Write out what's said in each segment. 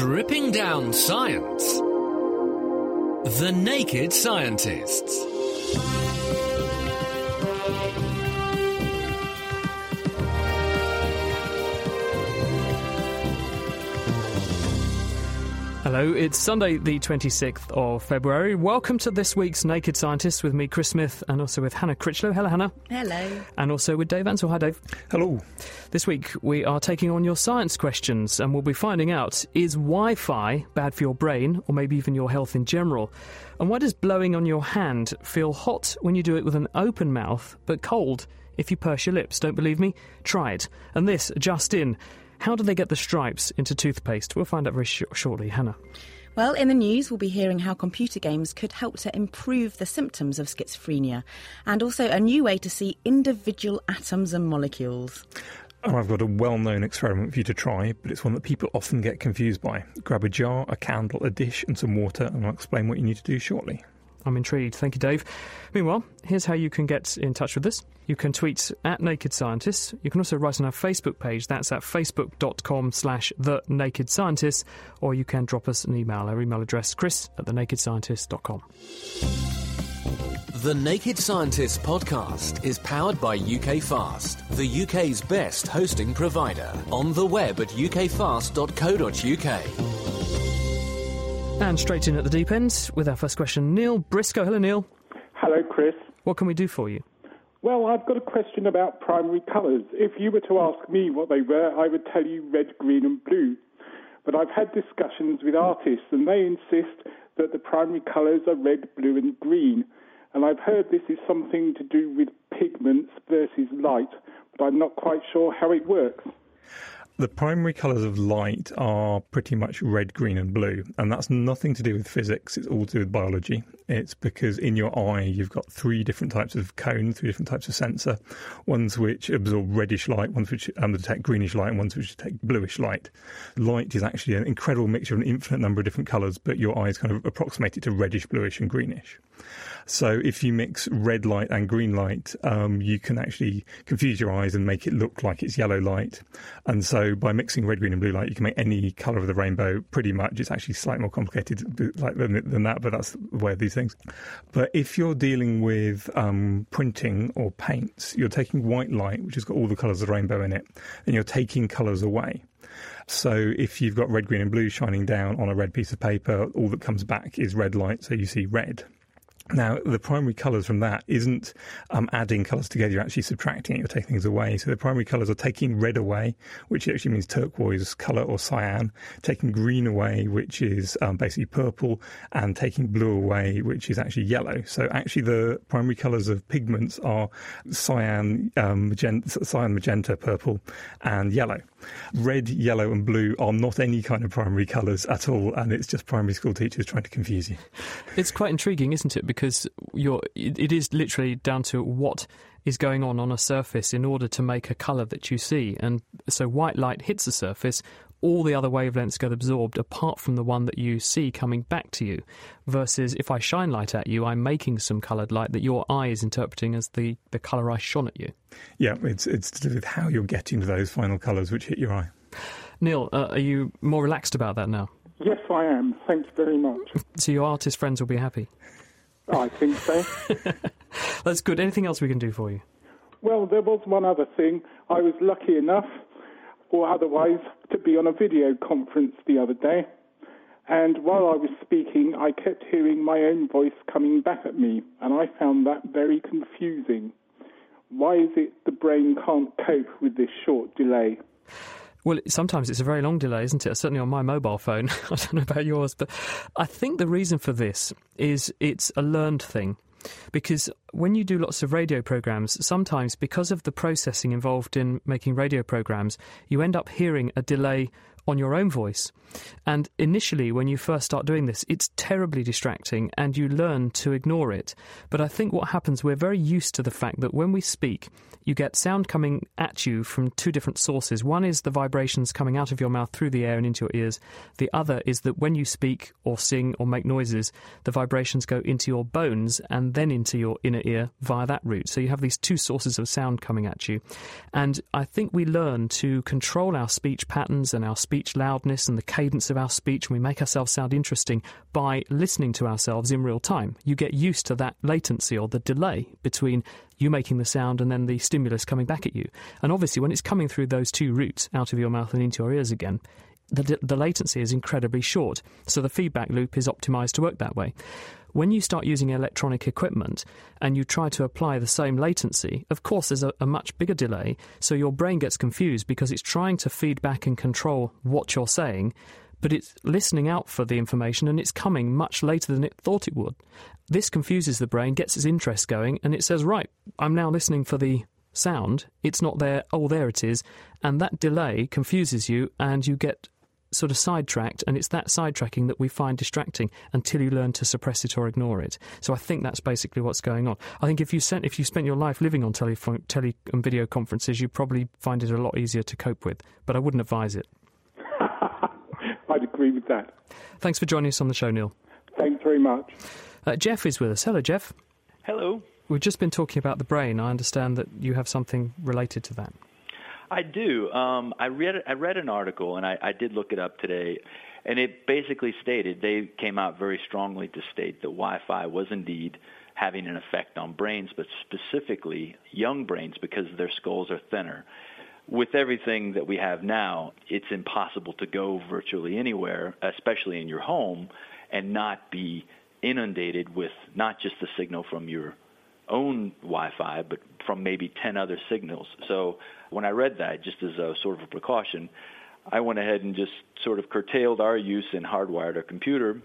Stripping down science. The Naked Scientists. Hello, it's Sunday, the 26th of February. Welcome to this week's Naked Scientists with me, Chris Smith, and also with Hannah Critchlow. Hello, Hannah. Hello. And also with Dave Ansell. Hi, Dave. Hello. This week we are taking on your science questions and we'll be finding out is Wi Fi bad for your brain or maybe even your health in general? And why does blowing on your hand feel hot when you do it with an open mouth but cold if you purse your lips? Don't believe me? Try it. And this just in. How do they get the stripes into toothpaste? We'll find out very sh- shortly. Hannah. Well, in the news, we'll be hearing how computer games could help to improve the symptoms of schizophrenia and also a new way to see individual atoms and molecules. And I've got a well known experiment for you to try, but it's one that people often get confused by. Grab a jar, a candle, a dish, and some water, and I'll explain what you need to do shortly. I'm intrigued. Thank you, Dave. Meanwhile, here's how you can get in touch with us. You can tweet at Naked Scientists. You can also write on our Facebook page. That's at facebook.com slash The Naked Scientists. Or you can drop us an email. Our email address, chris at thenakedscientist.com. The Naked Scientists podcast is powered by UK Fast, the UK's best hosting provider. On the web at ukfast.co.uk. And straight in at the deep end with our first question, Neil Briscoe. Hello, Neil. Hello, Chris. What can we do for you? Well, I've got a question about primary colours. If you were to ask me what they were, I would tell you red, green, and blue. But I've had discussions with artists, and they insist that the primary colours are red, blue, and green. And I've heard this is something to do with pigments versus light, but I'm not quite sure how it works. The primary colours of light are pretty much red, green, and blue, and that's nothing to do with physics. It's all to do with biology. It's because in your eye you've got three different types of cone, three different types of sensor. Ones which absorb reddish light, ones which um, detect greenish light, and ones which detect bluish light. Light is actually an incredible mixture of an infinite number of different colours, but your eyes kind of approximate it to reddish, bluish, and greenish. So if you mix red light and green light, um, you can actually confuse your eyes and make it look like it's yellow light. And so by mixing red, green, and blue light, you can make any color of the rainbow pretty much. It's actually slightly more complicated like than, than that, but that's the way of these things. But if you're dealing with um, printing or paints, you're taking white light, which has got all the colors of the rainbow in it, and you're taking colors away. So if you've got red, green, and blue shining down on a red piece of paper, all that comes back is red light, so you see red. Now, the primary colours from that isn't um, adding colours together, you're actually subtracting it, you're taking things away. So the primary colours are taking red away, which actually means turquoise colour or cyan, taking green away, which is um, basically purple, and taking blue away, which is actually yellow. So actually, the primary colours of pigments are cyan, um, magenta, cyan, magenta, purple, and yellow. Red, yellow, and blue are not any kind of primary colours at all, and it's just primary school teachers trying to confuse you. It's quite intriguing, isn't it? Because you're, it is literally down to what is going on on a surface in order to make a colour that you see. And so white light hits the surface, all the other wavelengths get absorbed apart from the one that you see coming back to you. Versus if I shine light at you, I'm making some coloured light that your eye is interpreting as the, the colour I shone at you. Yeah, it's, it's to do with how you're getting to those final colours which hit your eye. Neil, uh, are you more relaxed about that now? Yes, I am. Thank you very much. So your artist friends will be happy? I think so. That's good. Anything else we can do for you? Well, there was one other thing. I was lucky enough, or otherwise, to be on a video conference the other day. And while I was speaking, I kept hearing my own voice coming back at me, and I found that very confusing. Why is it the brain can't cope with this short delay? Well, sometimes it's a very long delay, isn't it? Certainly on my mobile phone. I don't know about yours, but I think the reason for this is it's a learned thing. Because when you do lots of radio programs, sometimes because of the processing involved in making radio programs, you end up hearing a delay on your own voice. And initially, when you first start doing this, it's terribly distracting and you learn to ignore it. But I think what happens, we're very used to the fact that when we speak, you get sound coming at you from two different sources. One is the vibrations coming out of your mouth through the air and into your ears. The other is that when you speak or sing or make noises, the vibrations go into your bones and then into your inner ear via that route. So you have these two sources of sound coming at you. And I think we learn to control our speech patterns and our speech loudness and the cadence of our speech, and we make ourselves sound interesting by listening to ourselves in real time. You get used to that latency or the delay between you making the sound and then the stimulus coming back at you. And obviously, when it's coming through those two routes out of your mouth and into your ears again, the, the latency is incredibly short. So the feedback loop is optimized to work that way. When you start using electronic equipment and you try to apply the same latency, of course, there's a, a, much bigger delay. So your brain gets confused because it's trying to feed back and control what you're saying, but it's listening out for the information and it's coming much later than it thought it would. This confuses the brain, gets its interest going, and it says, Right, I'm now listening for the sound. It's not there. Oh, there it is. And that delay confuses you, and you get sort of sidetracked, and it's that sidetracking that we find distracting until you learn to suppress it or ignore it. So I think that's basically what's going on. I think if you sent, if you spent your life living on telephone, tele and video conferences, you probably find it a lot easier to cope with. But I wouldn't advise it. I'd agree with that. Thanks for joining us on the show, Neil. Thanks very much. Uh, Jeff is with us. Hello, Jeff. Hello. We've just been talking about the brain. I understand that you have something related to that. I do. Um, I read I read an article, and I, I did look it up today, and it basically stated they came out very strongly to state that Wi-Fi was indeed having an effect on brains, but specifically young brains because their skulls are thinner. With everything that we have now, it's impossible to go virtually anywhere, especially in your home, and not be inundated with not just the signal from your own Wi-Fi, but from maybe 10 other signals. So when I read that, just as a sort of a precaution, I went ahead and just sort of curtailed our use and hardwired our computer.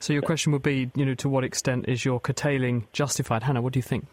So your question would be, you know, to what extent is your curtailing justified? Hannah, what do you think?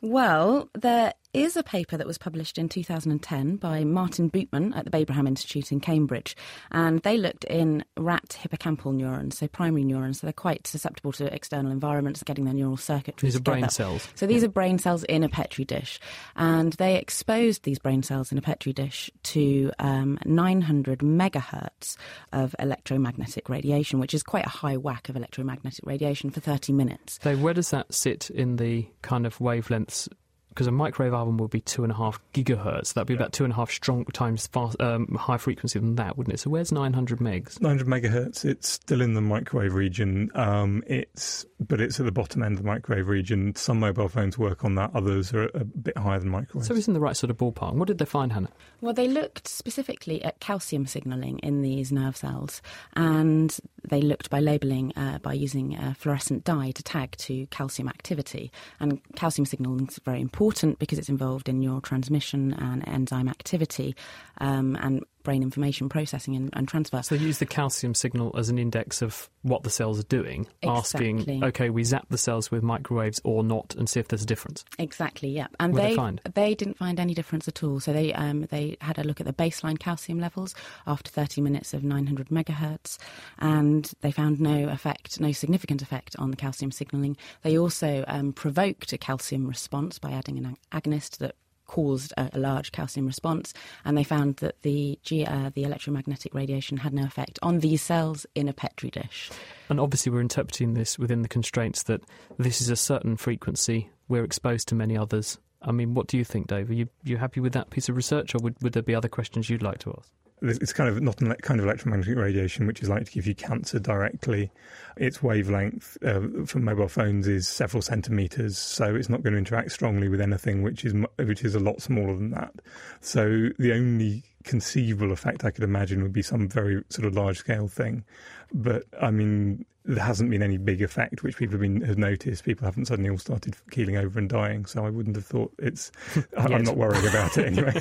Well, there is a paper that was published in 2010 by Martin Bootman at the Babraham Institute in Cambridge, and they looked in rat hippocampal neurons, so primary neurons. So they're quite susceptible to external environments, getting their neural circuitry. These together. are brain cells. So these yeah. are brain cells in a petri dish, and they exposed these brain cells in a petri dish to um, 900 megahertz of electromagnetic radiation, which is quite a high whack of electromagnetic radiation for 30 minutes. So where does that sit in the kind of wavelengths because a microwave album would be two and a half gigahertz. That'd be yeah. about two and a half strong times fast, um, high frequency than that, wouldn't it? So where's 900 megs? 900 megahertz. It's still in the microwave region. Um, it's but it's at the bottom end of the microwave region. Some mobile phones work on that. Others are a bit higher than microwave. So it's in the right sort of ballpark. What did they find, Hannah? Well, they looked specifically at calcium signalling in these nerve cells, and they looked by labelling uh, by using a fluorescent dye to tag to calcium activity. And calcium signalling is very important important because it's involved in your transmission and enzyme activity um, and brain information processing and, and, transfer. So use the calcium signal as an index of what the cells are doing, exactly. asking, okay, we zap the cells with microwaves or not, and see if there's a difference. Exactly, yeah. And they, they, find? they didn't find any difference at all. So they um, they had a look at the baseline calcium levels after 30 minutes of 900 megahertz, and they found no effect, no significant effect on the calcium signalling. They also um, provoked a calcium response by adding an agonist that caused a, a, large calcium response, and they found that the uh, the electromagnetic radiation had no effect on these cells in a petri dish. And obviously, we're interpreting this within the constraints that this is a certain frequency. We're exposed to many others. I mean, what do you think, Dave? Are you you happy with that piece of research, or would, would there be other questions you'd like to ask? It's kind of not a kind of electromagnetic radiation which is likely to give you cancer directly. Its wavelength uh, from mobile phones is several centimeters, so it's not going to interact strongly with anything which is which is a lot smaller than that. So the only conceivable effect I could imagine would be some very sort of large scale thing. But I mean, there hasn't been any big effect which people have been have noticed. People haven't suddenly all started keeling over and dying. So I wouldn't have thought it's. I'm not worrying about it anyway.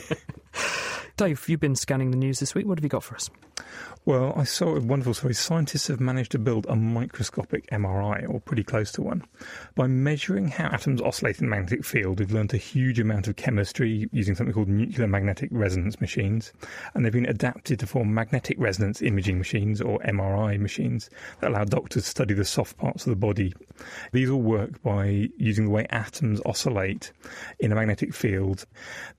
Dave, you've been scanning the news this week. What have you got for us? Well, I saw a wonderful story. Scientists have managed to build a microscopic MRI, or pretty close to one. By measuring how atoms oscillate in the magnetic field, we've learned a huge amount of chemistry using something called nuclear magnetic resonance machines, and they've been adapted to form magnetic resonance imaging machines, or MRI machines, that allow doctors to study the soft parts of the body. These all work by using the way atoms oscillate in a magnetic field.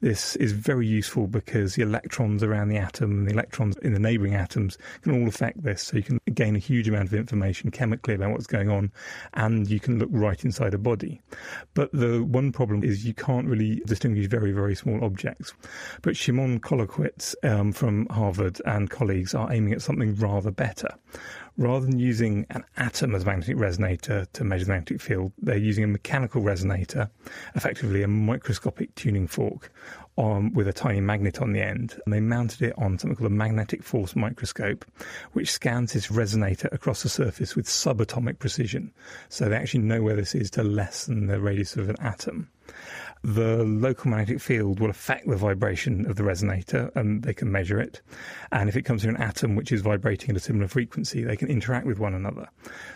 This is very useful because electrons around the atom and the electrons in the neighbouring atoms can all affect this. So you can gain a huge amount of information chemically about what's going on, and you can look right inside a body. But the one problem is you can't really distinguish very, very small objects. But Shimon Kolkowitz um, from Harvard and colleagues are aiming at something rather better rather than using an atom as a magnetic resonator to measure the magnetic field, they're using a mechanical resonator, effectively a microscopic tuning fork, on, with a tiny magnet on the end. And they mounted it on something called a magnetic force microscope, which scans this resonator across the surface with subatomic precision. So they actually know where this is to less than the radius of an atom the local magnetic field will affect the vibration of the resonator and they can measure it. And if it comes to an atom which is vibrating at a similar frequency, they can interact with one another.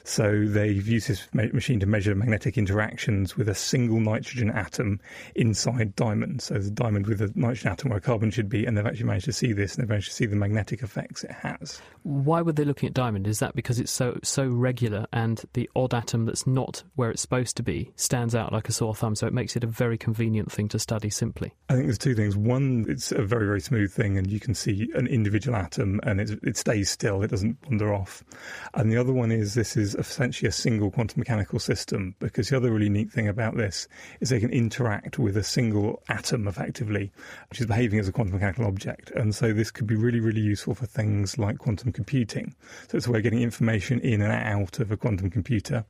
So they've used this machine to measure magnetic interactions with a single nitrogen atom inside diamond. So a diamond with a nitrogen atom where carbon should be, and they've actually managed to see this and they've managed to see the magnetic effects it has. Why were they looking at diamond? Is that because it's so so regular and the odd atom that's not where it's supposed to be stands out like a sore thumb, so it makes it a very convenient convenient thing to study simply? I think there's two things. One, it's a very, very smooth thing, and you can see an individual atom and it, it stays still, it doesn't wander off. And the other one is this is essentially a single quantum mechanical system, because the other really neat thing about this is they can interact with a single atom effectively, which is behaving as a quantum mechanical object. And so this could be really, really useful for things like quantum computing. So it's a way of getting information in and out of a quantum computer.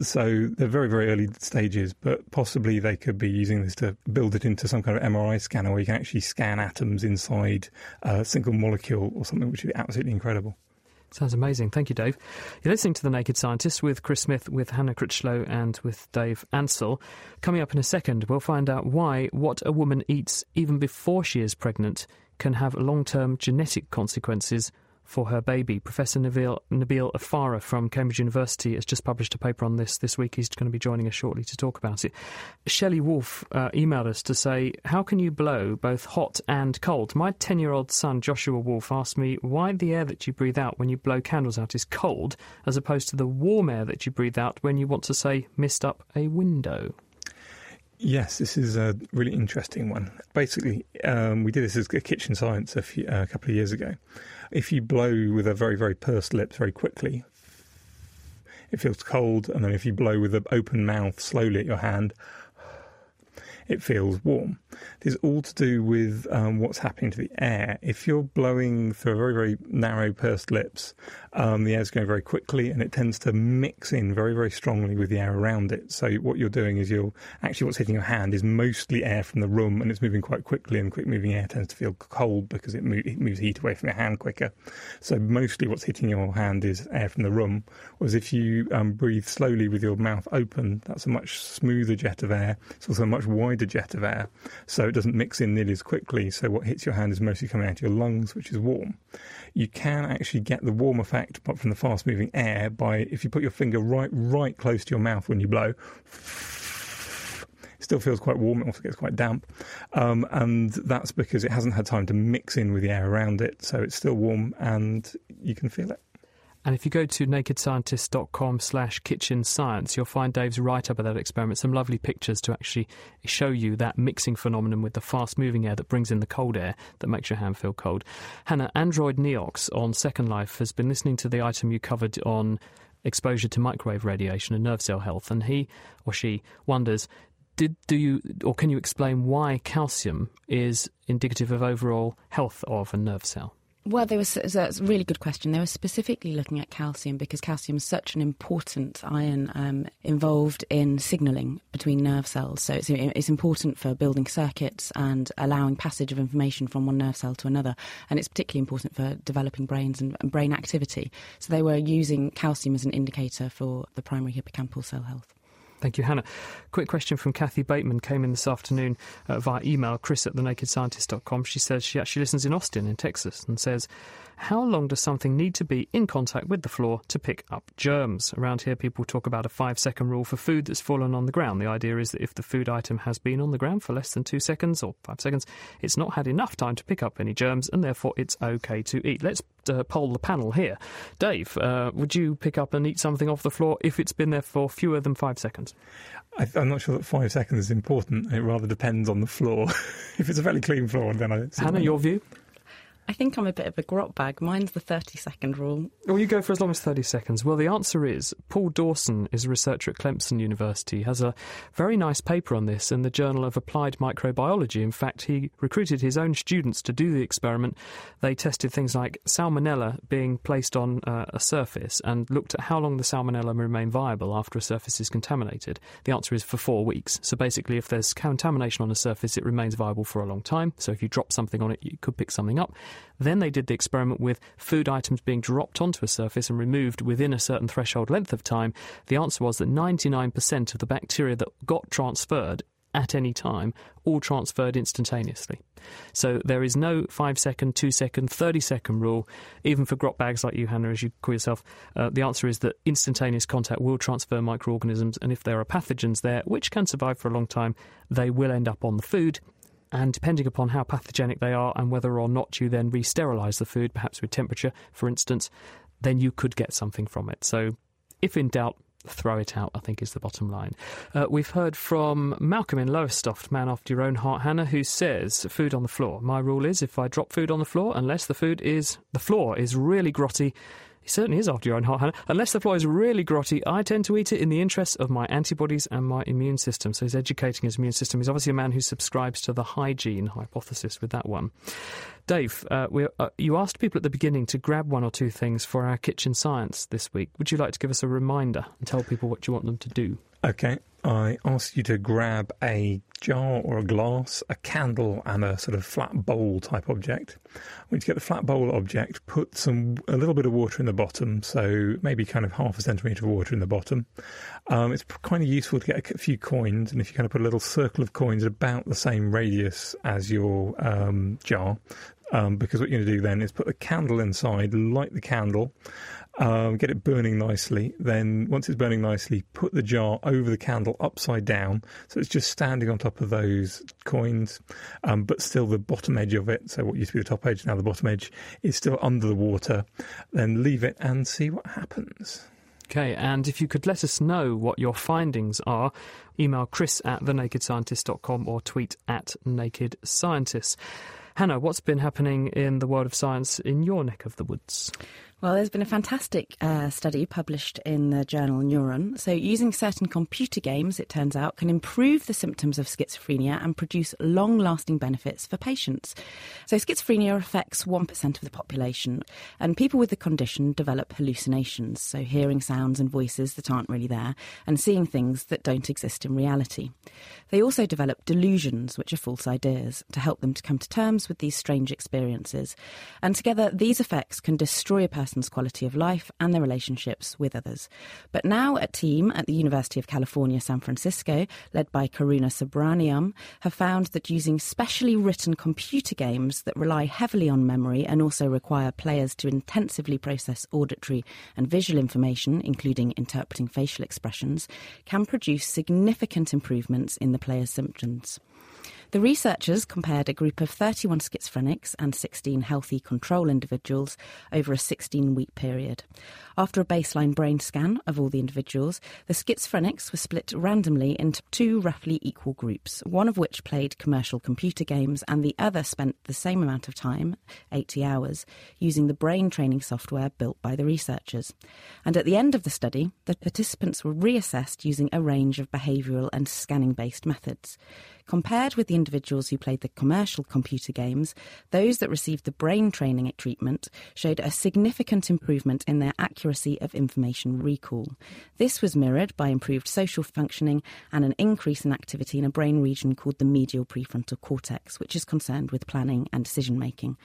So they're very, very early stages, but possibly they could be using this to build it into some kind of MRI scanner where you can actually scan atoms inside a single molecule or something, which would be absolutely incredible. Sounds amazing. Thank you, Dave. You're listening to The Naked Scientist with Chris Smith, with Hannah Critchlow, and with Dave Ansell. Coming up in a second, we'll find out why what a woman eats even before she is pregnant can have long term genetic consequences for her baby. Professor Nabeel, Nabeel Affara from Cambridge University has just published a paper on this this week. He's going to be joining us shortly to talk about it. Shelley Wolf uh, emailed us to say, How can you blow both hot and cold? My 10 year old son, Joshua Wolf, asked me why the air that you breathe out when you blow candles out is cold, as opposed to the warm air that you breathe out when you want to, say, mist up a window. Yes, this is a really interesting one. Basically, um, we did this as a kitchen science a, few, uh, a couple of years ago. If you blow with a very, very pursed lips very quickly, it feels cold. And then if you blow with an open mouth slowly at your hand, it feels warm. This is all to do with um, what's happening to the air. If you're blowing through a very, very narrow pursed lips, um, the air's going very quickly and it tends to mix in very, very strongly with the air around it. So what you're doing is you're actually what's hitting your hand is mostly air from the room and it's moving quite quickly and quick moving air tends to feel cold because it, it moves heat away from your hand quicker. So mostly what's hitting your hand is air from the room. Whereas if you um, breathe slowly with your mouth open, that's a much smoother jet of air. It's also a much wider jet of air. So it doesn't mix in nearly as quickly. So what hits your hand is mostly coming out of your lungs, which is warm. You can actually get the warm effect from the fast moving air by if you put your finger right right close to your mouth when you blow. It still feels quite warm. It also gets quite damp, um, and that's because it hasn't had time to mix in with the air around it. So it's still warm, and you can feel it. And if you go to nakedscientist.com slash kitchen science, you'll find Dave's write up of that experiment, some lovely pictures to actually show you that mixing phenomenon with the fast moving air that brings in the cold air that makes your hand feel cold. Hannah, Android Neox on Second Life has been listening to the item you covered on exposure to microwave radiation and nerve cell health, and he or she wonders did do you or can you explain why calcium is indicative of overall health of a nerve cell? Well, there was a really good question. They were specifically looking at calcium because calcium is such an important ion um, involved in signalling between nerve cells. So it's, it's important for building circuits and allowing passage of information from one nerve cell to another. And it's particularly important for developing brains and, and brain activity. So they were using calcium as an indicator for the primary hippocampal cell health. Thank you, Hannah. Quick question from Kathy Bateman came in this afternoon uh, via email, chris at thenakedscientist.com. She says she actually listens in Austin, in Texas, and says, how long does something need to be in contact with the floor to pick up germs? Around here, people talk about a five second rule for food that's fallen on the ground. The idea is that if the food item has been on the ground for less than two seconds or five seconds, it's not had enough time to pick up any germs and therefore it's okay to eat. Let's uh, poll the panel here. Dave, uh, would you pick up and eat something off the floor if it's been there for fewer than five seconds? I, am not sure that five seconds is important. It rather depends on the floor. if it's a fairly clean floor, then I. Hannah, your view? I think I'm a bit of a grot bag. Mine's the 30 second rule. Well, you go for as long as 30 seconds. Well, the answer is Paul Dawson is a researcher at Clemson University. He has a very nice paper on this in the Journal of Applied Microbiology. In fact, he recruited his own students to do the experiment. They tested things like salmonella being placed on uh, a surface and looked at how long the salmonella remain viable after a surface is contaminated. The answer is for four weeks. So basically, if there's contamination on a surface, it remains viable for a long time. So if you drop something on it, you could pick something up. Then they did the experiment with food items being dropped onto a surface and removed within a certain threshold length of time. The answer was that 99% of the bacteria that got transferred at any time all transferred instantaneously. So there is no 5 second, 2 second, 30 second rule, even for grot bags like you, Hannah, as you call yourself. Uh, the answer is that instantaneous contact will transfer microorganisms, and if there are pathogens there which can survive for a long time, they will end up on the food and depending upon how pathogenic they are and whether or not you then re sterilise the food, perhaps with temperature, for instance, then you could get something from it. So, if in doubt, throw it out, I think is the bottom line. Uh, we've heard from Malcolm in Lowestoft, man after your own heart, Hannah, who says, food on the floor. My rule is if I drop food on the floor, unless the food is, the floor is really grotty, he certainly is after your own heart, Hannah. Unless the fly is really grotty, I tend to eat it in the interest of my antibodies and my immune system. So he's educating his immune system. He's obviously a man who subscribes to the hygiene hypothesis with that one. Dave, uh, uh, you asked people at the beginning to grab one or two things for our kitchen science this week. Would you like to give us a reminder and tell people what you want them to do? Okay. I asked you to grab a jar or a glass, a candle, and a sort of flat bowl type object. When you to get the flat bowl object, put some a little bit of water in the bottom, so maybe kind of half a centimetre of water in the bottom. Um, it's kind of useful to get a few coins, and if you kind of put a little circle of coins about the same radius as your um, jar, um, because what you're going to do then is put the candle inside, light the candle, um, get it burning nicely. Then, once it's burning nicely, put the jar over the candle upside down, so it's just standing on top of those coins, um, but still the bottom edge of it. So, what used to be the top edge, now the bottom edge is still under the water. Then leave it and see what happens. Okay, and if you could let us know what your findings are, email chris at thenakedscientist.com or tweet at nakedscientists. Hannah, what's been happening in the world of science in your neck of the woods? Well, there's been a fantastic uh, study published in the journal Neuron. So, using certain computer games, it turns out, can improve the symptoms of schizophrenia and produce long lasting benefits for patients. So, schizophrenia affects 1% of the population, and people with the condition develop hallucinations, so hearing sounds and voices that aren't really there, and seeing things that don't exist in reality. They also develop delusions, which are false ideas, to help them to come to terms with these strange experiences. And together, these effects can destroy a person person's quality of life and their relationships with others. But now, a team at the University of California, San Francisco, led by Karuna Subramaniam, have found that using specially written computer games that rely heavily on memory and also require players to intensively process auditory and visual information, including interpreting facial expressions, can produce significant improvements in the player's symptoms. The researchers compared a group of 31 schizophrenics and 16 healthy control individuals over a 16 week period. After a baseline brain scan of all the individuals, the schizophrenics were split randomly into two roughly equal groups, one of which played commercial computer games and the other spent the same amount of time, 80 hours, using the brain training software built by the researchers. And at the end of the study, the participants were reassessed using a range of behavioural and scanning based methods. Compared with the individuals who played the commercial computer games, those that received the brain training treatment showed a significant improvement in their accuracy of information recall. This was mirrored by improved social functioning and an increase in activity in a brain region called the medial prefrontal cortex, which is concerned with planning and decision making.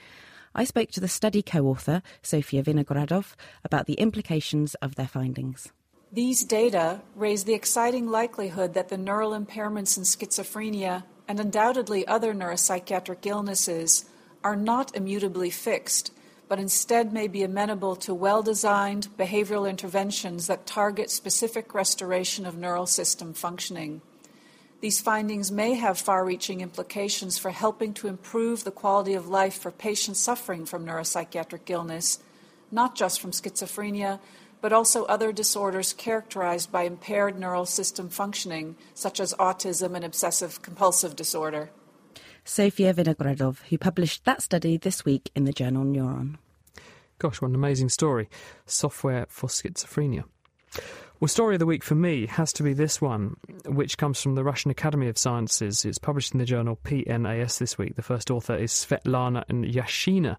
I spoke to the study co author, Sophia Vinogradov, about the implications of their findings. These data raise the exciting likelihood that the neural impairments in schizophrenia and undoubtedly other neuropsychiatric illnesses are not immutably fixed, but instead may be amenable to well designed behavioral interventions that target specific restoration of neural system functioning. These findings may have far reaching implications for helping to improve the quality of life for patients suffering from neuropsychiatric illness, not just from schizophrenia, but also other disorders characterized by impaired neural system functioning, such as autism and obsessive compulsive disorder. Sophia Vinogradov, who published that study this week in the journal Neuron. Gosh, what an amazing story. Software for schizophrenia. Well, story of the week for me has to be this one, which comes from the Russian Academy of Sciences. It's published in the journal PNAS this week. The first author is Svetlana and Yashina.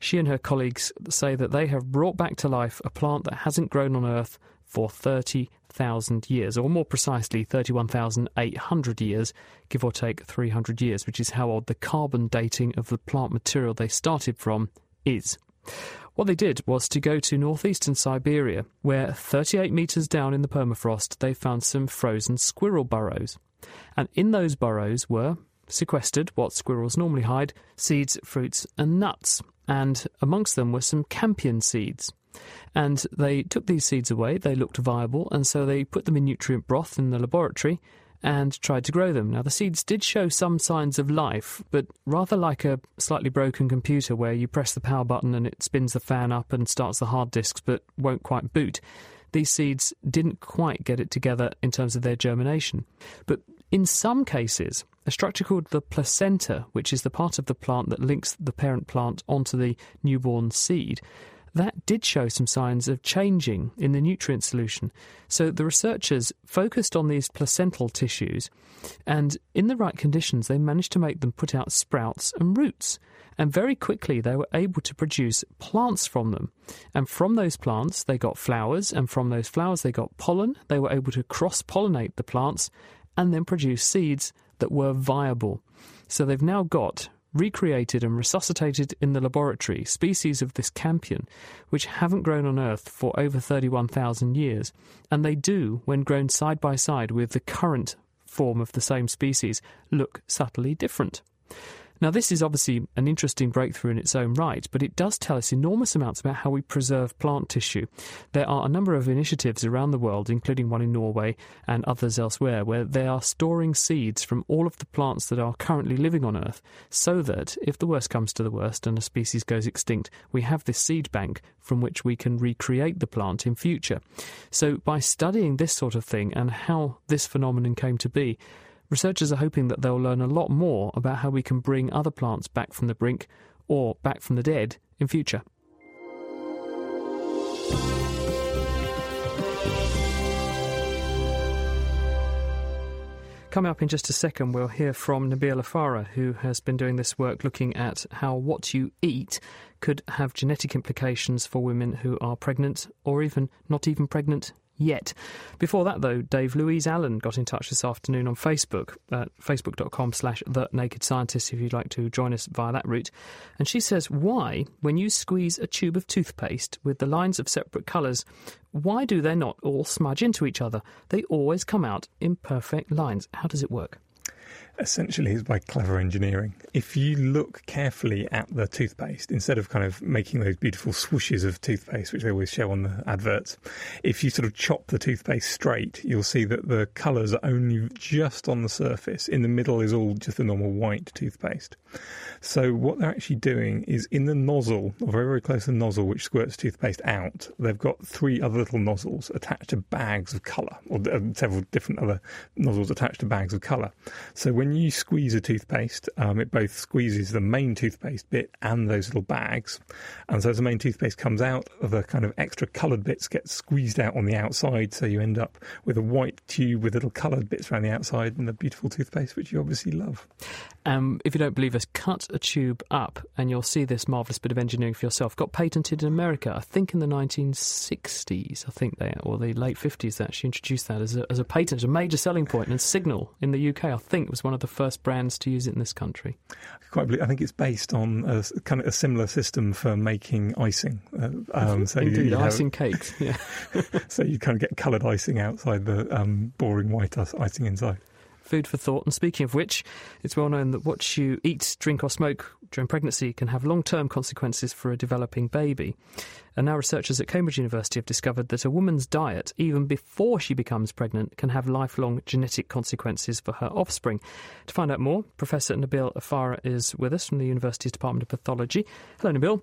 She and her colleagues say that they have brought back to life a plant that hasn't grown on Earth for 30,000 years, or more precisely, 31,800 years, give or take 300 years, which is how old the carbon dating of the plant material they started from is. What they did was to go to northeastern Siberia, where 38 metres down in the permafrost they found some frozen squirrel burrows. And in those burrows were sequestered what squirrels normally hide seeds, fruits, and nuts. And amongst them were some campion seeds. And they took these seeds away, they looked viable, and so they put them in nutrient broth in the laboratory and tried to grow them. Now, the seeds did show some signs of life, but rather like a slightly broken computer where you press the power button and it spins the fan up and starts the hard disks but won't quite boot. These seeds didn't quite get it together in terms of their germination. But in some cases, a structure called the placenta, which is the part of the plant that links the parent plant onto the newborn seed, that did show some signs of changing in the nutrient solution. So the researchers focused on these placental tissues, and in the right conditions, they managed to make them put out sprouts and roots. And very quickly, they were able to produce plants from them. And from those plants, they got flowers, and from those flowers, they got pollen. They were able to cross pollinate the plants and then produce seeds that were viable. So they've now got recreated and resuscitated in the laboratory species of this campion, which haven't grown on Earth for over 31,000 years, and they do, when grown side by side with the current form of the same species, look subtly different. Now, this is obviously an interesting breakthrough in its own right, but it does tell us enormous amounts about how we preserve plant tissue. There are a number of initiatives around the world, including one in Norway and others elsewhere, where they are storing seeds from all of the plants that are currently living on Earth, so that if the worst comes to the worst and a species goes extinct, we have this seed bank from which we can recreate the plant in future. So, by studying this sort of thing and how this phenomenon came to be, Researchers are hoping that they'll learn a lot more about how we can bring other plants back from the brink or back from the dead in future. Coming up in just a second, we'll hear from Nabeel Affara, who has been doing this work looking at how what you eat could have genetic implications for women who are pregnant or even not even pregnant yet. Before that, though, Dave Louise Allen got in touch this afternoon on Facebook, at facebook.com slash the naked scientist, if you'd like to join us via that route. And she says, why, when you squeeze a tube of toothpaste with the lines of separate colours, why do they not all smudge into each other? They always come out in perfect lines. How does it work? Essentially is by clever engineering. If you look carefully at the toothpaste, instead of kind of making those beautiful swooshes of toothpaste, which they always show on the adverts, if you sort of chop the toothpaste straight, you'll see that the colours are only just on the surface. In the middle is all just the normal white toothpaste. So what they're actually doing is in the nozzle, or very, very close to the nozzle which squirts toothpaste out, they've got three other little nozzles attached to bags of colour, or uh, several different other nozzles attached to bags of colour. So when you squeeze a toothpaste, um, it both squeezes the main toothpaste bit and those little bags. And so as the main toothpaste comes out, the kind of extra coloured bits get squeezed out on the outside. So you end up with a white tube with little coloured bits around the outside and the beautiful toothpaste, which you obviously love. Um, if you don't believe us, cut a tube up and you'll see this marvellous bit of engineering for yourself. Got patented in America, I think in the 1960s, I think they, or the late 50s, they actually introduced that as a, as a patent, a major selling point. And Signal in the UK, I think, was one of the first brands to use it in this country. Quite believe, I think it's based on a kind of a similar system for making icing. Uh, um, so Indeed, you, you icing cakes, yeah. so you kind of get coloured icing outside the um, boring white icing inside food for thought. And speaking of which, it's well known that what you eat, drink, or smoke during pregnancy can have long term consequences for a developing baby. And now researchers at Cambridge University have discovered that a woman's diet, even before she becomes pregnant, can have lifelong genetic consequences for her offspring. To find out more, Professor Nabeel Affara is with us from the University's Department of Pathology. Hello, Nabeel.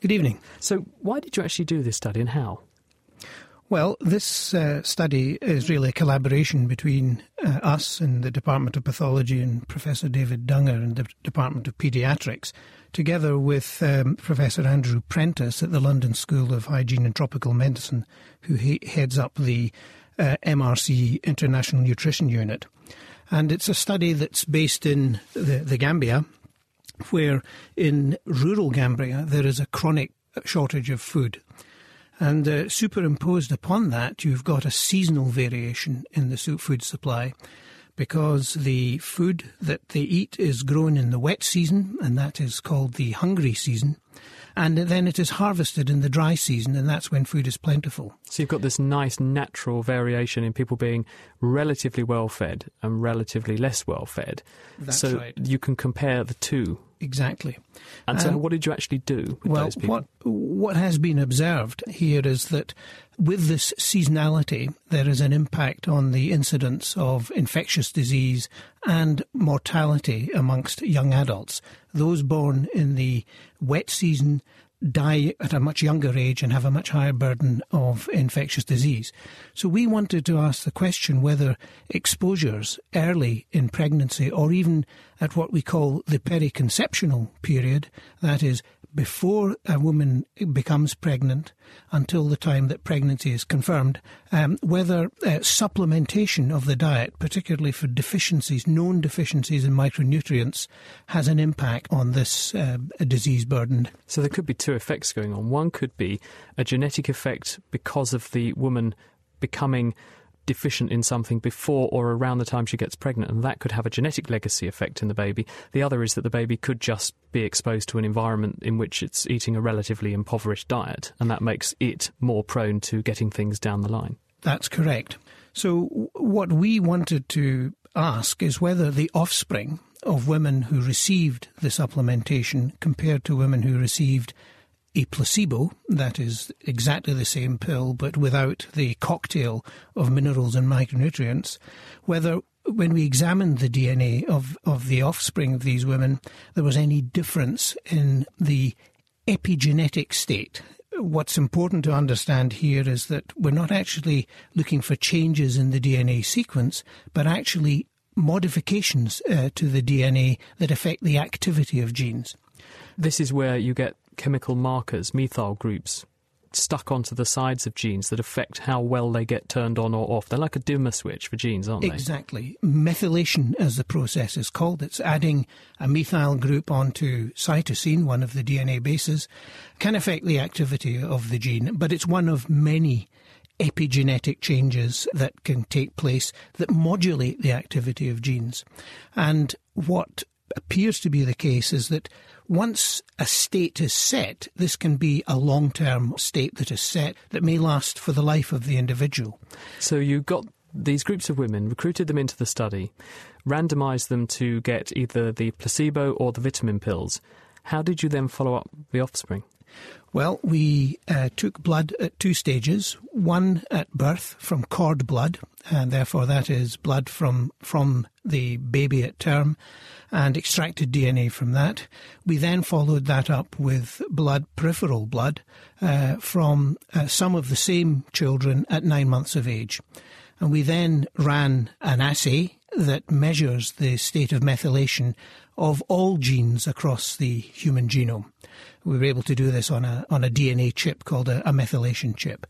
Good evening. So, why did you actually do this study and how? Well, this uh, study is really a collaboration between uh, us and the Department of Pathology and Professor David Dunger and the Department of Paediatrics, together with um, Professor Andrew Prentice at the London School of Hygiene and Tropical Medicine, who he- heads up the uh, MRC International Nutrition Unit. And it's a study that's based in the, the Gambia, where in rural Gambia there is a chronic shortage of food. And uh, superimposed upon that, you've got a seasonal variation in the food supply because the food that they eat is grown in the wet season, and that is called the hungry season. And then it is harvested in the dry season, and that's when food is plentiful. So you've got this nice natural variation in people being relatively well fed and relatively less well fed. That's so right. you can compare the two. Exactly. And so, um, what did you actually do with well, those people? What, what has been observed here is that with this seasonality, there is an impact on the incidence of infectious disease and mortality amongst young adults. Those born in the wet season die at a much younger age and have a much higher burden of infectious disease. So we wanted to ask the question whether exposures early in pregnancy or even at what we call the periconceptional period, that is before a woman becomes pregnant until the time that pregnancy is confirmed, um, whether uh, supplementation of the diet, particularly for deficiencies, known deficiencies in micronutrients, has an impact on this uh, disease burden. So there could be two effects going on. One could be a genetic effect because of the woman becoming deficient in something before or around the time she gets pregnant, and that could have a genetic legacy effect in the baby. The other is that the baby could just be exposed to an environment in which it's eating a relatively impoverished diet, and that makes it more prone to getting things down the line. That's correct. So, what we wanted to ask is whether the offspring of women who received the supplementation compared to women who received a placebo, that is exactly the same pill but without the cocktail of minerals and micronutrients, whether when we examined the DNA of, of the offspring of these women, there was any difference in the epigenetic state. What's important to understand here is that we're not actually looking for changes in the DNA sequence, but actually modifications uh, to the DNA that affect the activity of genes. This is where you get chemical markers, methyl groups, stuck onto the sides of genes that affect how well they get turned on or off. They're like a dimmer switch for genes, aren't they? Exactly. Methylation, as the process is called, it's adding a methyl group onto cytosine, one of the DNA bases, can affect the activity of the gene, but it's one of many epigenetic changes that can take place that modulate the activity of genes. And what appears to be the case is that once a state is set, this can be a long term state that is set that may last for the life of the individual. So you got these groups of women, recruited them into the study, randomized them to get either the placebo or the vitamin pills. How did you then follow up the offspring? Well, we uh, took blood at two stages. One at birth from cord blood, and therefore that is blood from from the baby at term, and extracted DNA from that. We then followed that up with blood, peripheral blood, uh, from uh, some of the same children at nine months of age, and we then ran an assay that measures the state of methylation of all genes across the human genome. We were able to do this on a, on a DNA chip called a, a methylation chip.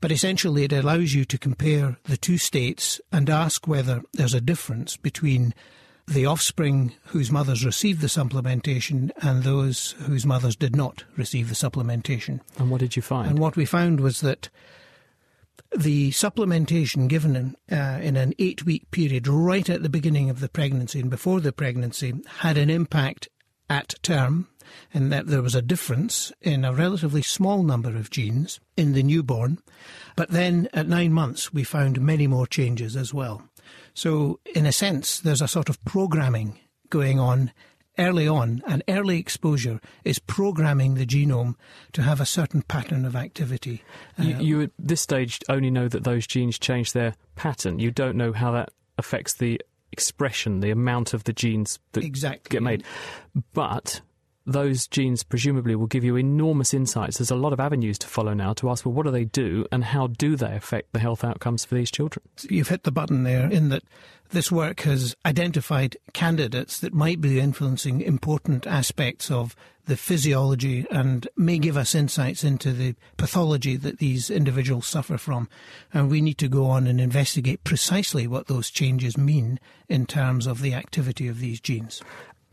But essentially, it allows you to compare the two states and ask whether there's a difference between the offspring whose mothers received the supplementation and those whose mothers did not receive the supplementation. And what did you find? And what we found was that the supplementation given in, uh, in an eight week period, right at the beginning of the pregnancy and before the pregnancy, had an impact at term, and that there was a difference in a relatively small number of genes in the newborn. But then at nine months, we found many more changes as well. So, in a sense, there's a sort of programming going on early on, and early exposure is programming the genome to have a certain pattern of activity. You, uh, you at this stage only know that those genes change their pattern. You don't know how that affects the expression, the amount of the genes that exactly. get made. But those genes presumably will give you enormous insights. There's a lot of avenues to follow now to ask, well, what do they do and how do they affect the health outcomes for these children? You've hit the button there in that this work has identified candidates that might be influencing important aspects of the physiology and may give us insights into the pathology that these individuals suffer from. And we need to go on and investigate precisely what those changes mean in terms of the activity of these genes.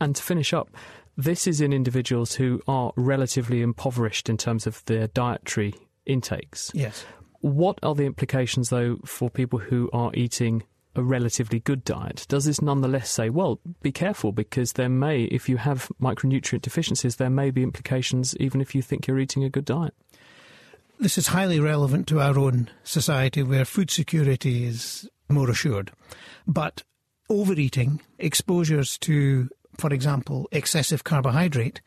And to finish up, this is in individuals who are relatively impoverished in terms of their dietary intakes. Yes. What are the implications, though, for people who are eating a relatively good diet? Does this nonetheless say, well, be careful because there may, if you have micronutrient deficiencies, there may be implications even if you think you're eating a good diet? This is highly relevant to our own society where food security is more assured. But overeating, exposures to, for example, excessive carbohydrate,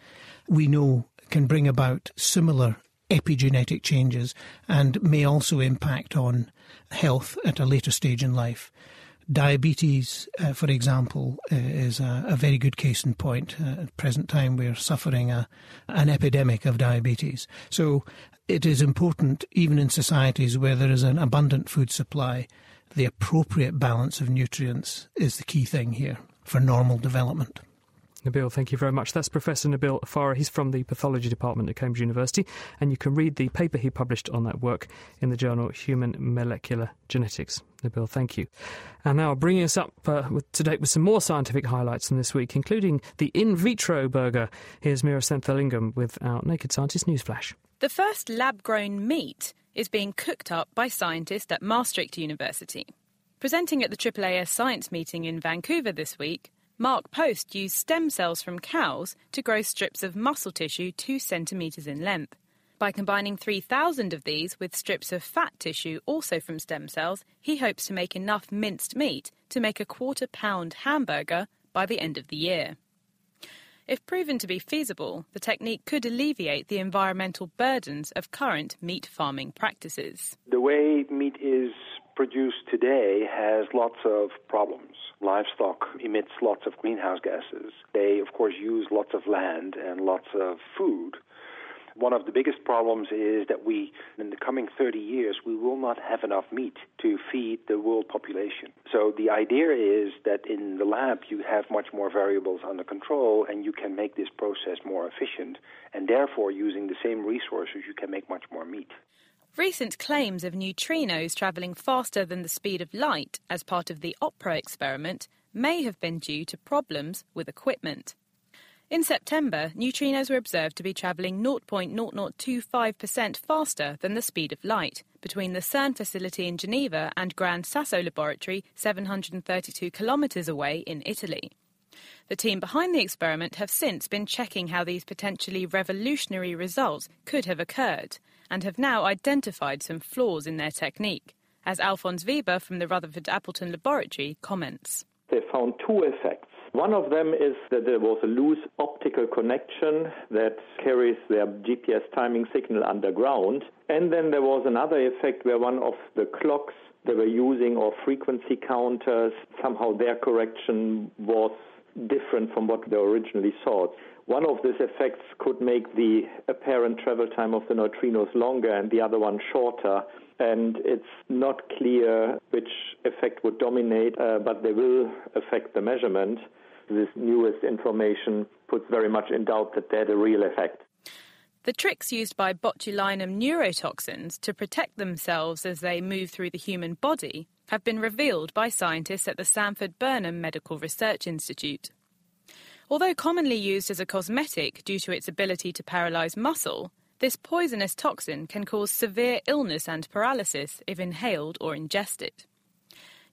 we know can bring about similar epigenetic changes and may also impact on health at a later stage in life. Diabetes, uh, for example, uh, is a, a, very good case in point. Uh, at present time, we're suffering a, an epidemic of diabetes. So it is important, even in societies where there is an abundant food supply, the appropriate balance of nutrients is the key thing here for normal development. Nabeel, thank you very much. That's Professor Nabeel Affara. He's from the Pathology Department at Cambridge University, and you can read the paper he published on that work in the journal Human Molecular Genetics. Nabeel, thank you. And now bringing us up uh, with, to date with some more scientific highlights from this week, including the in vitro burger. Here's Meera Senthilingam with our Naked Scientist Newsflash. The first lab grown meat is being cooked up by scientists at Maastricht University. Presenting at the AAAS Science Meeting in Vancouver this week, Mark Post used stem cells from cows to grow strips of muscle tissue two centimetres in length. By combining 3,000 of these with strips of fat tissue also from stem cells, he hopes to make enough minced meat to make a quarter pound hamburger by the end of the year. If proven to be feasible, the technique could alleviate the environmental burdens of current meat farming practices. The way meat is produced today has lots of problems. Livestock emits lots of greenhouse gases. They, of course, use lots of land and lots of food. One of the biggest problems is that we, in the coming 30 years, we will not have enough meat to feed the world population. So the idea is that in the lab you have much more variables under control and you can make this process more efficient, and therefore, using the same resources, you can make much more meat. Recent claims of neutrinos travelling faster than the speed of light as part of the OPERA experiment may have been due to problems with equipment. In September, neutrinos were observed to be travelling 0.0025% faster than the speed of light between the CERN facility in Geneva and Gran Sasso Laboratory, 732 kilometres away in Italy. The team behind the experiment have since been checking how these potentially revolutionary results could have occurred and have now identified some flaws in their technique, as Alfons Weber from the Rutherford Appleton Laboratory comments. They found two effects. One of them is that there was a loose optical connection that carries their GPS timing signal underground. And then there was another effect where one of the clocks they were using or frequency counters, somehow their correction was different from what they originally thought. One of these effects could make the apparent travel time of the neutrinos longer and the other one shorter. And it's not clear which effect would dominate, uh, but they will affect the measurement this newest information puts very much in doubt that they had a real effect. The tricks used by botulinum neurotoxins to protect themselves as they move through the human body have been revealed by scientists at the Sanford Burnham Medical Research Institute. Although commonly used as a cosmetic due to its ability to paralyze muscle, this poisonous toxin can cause severe illness and paralysis if inhaled or ingested.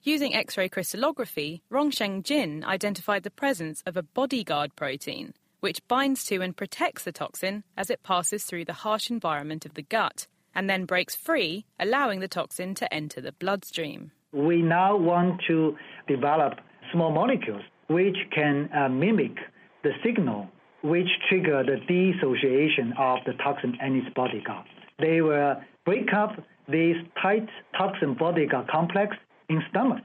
Using X ray crystallography, Rongsheng Jin identified the presence of a bodyguard protein, which binds to and protects the toxin as it passes through the harsh environment of the gut, and then breaks free, allowing the toxin to enter the bloodstream. We now want to develop small molecules which can uh, mimic the signal which trigger the dissociation of the toxin and its bodyguard. They will break up this tight toxin bodyguard complex in stomach.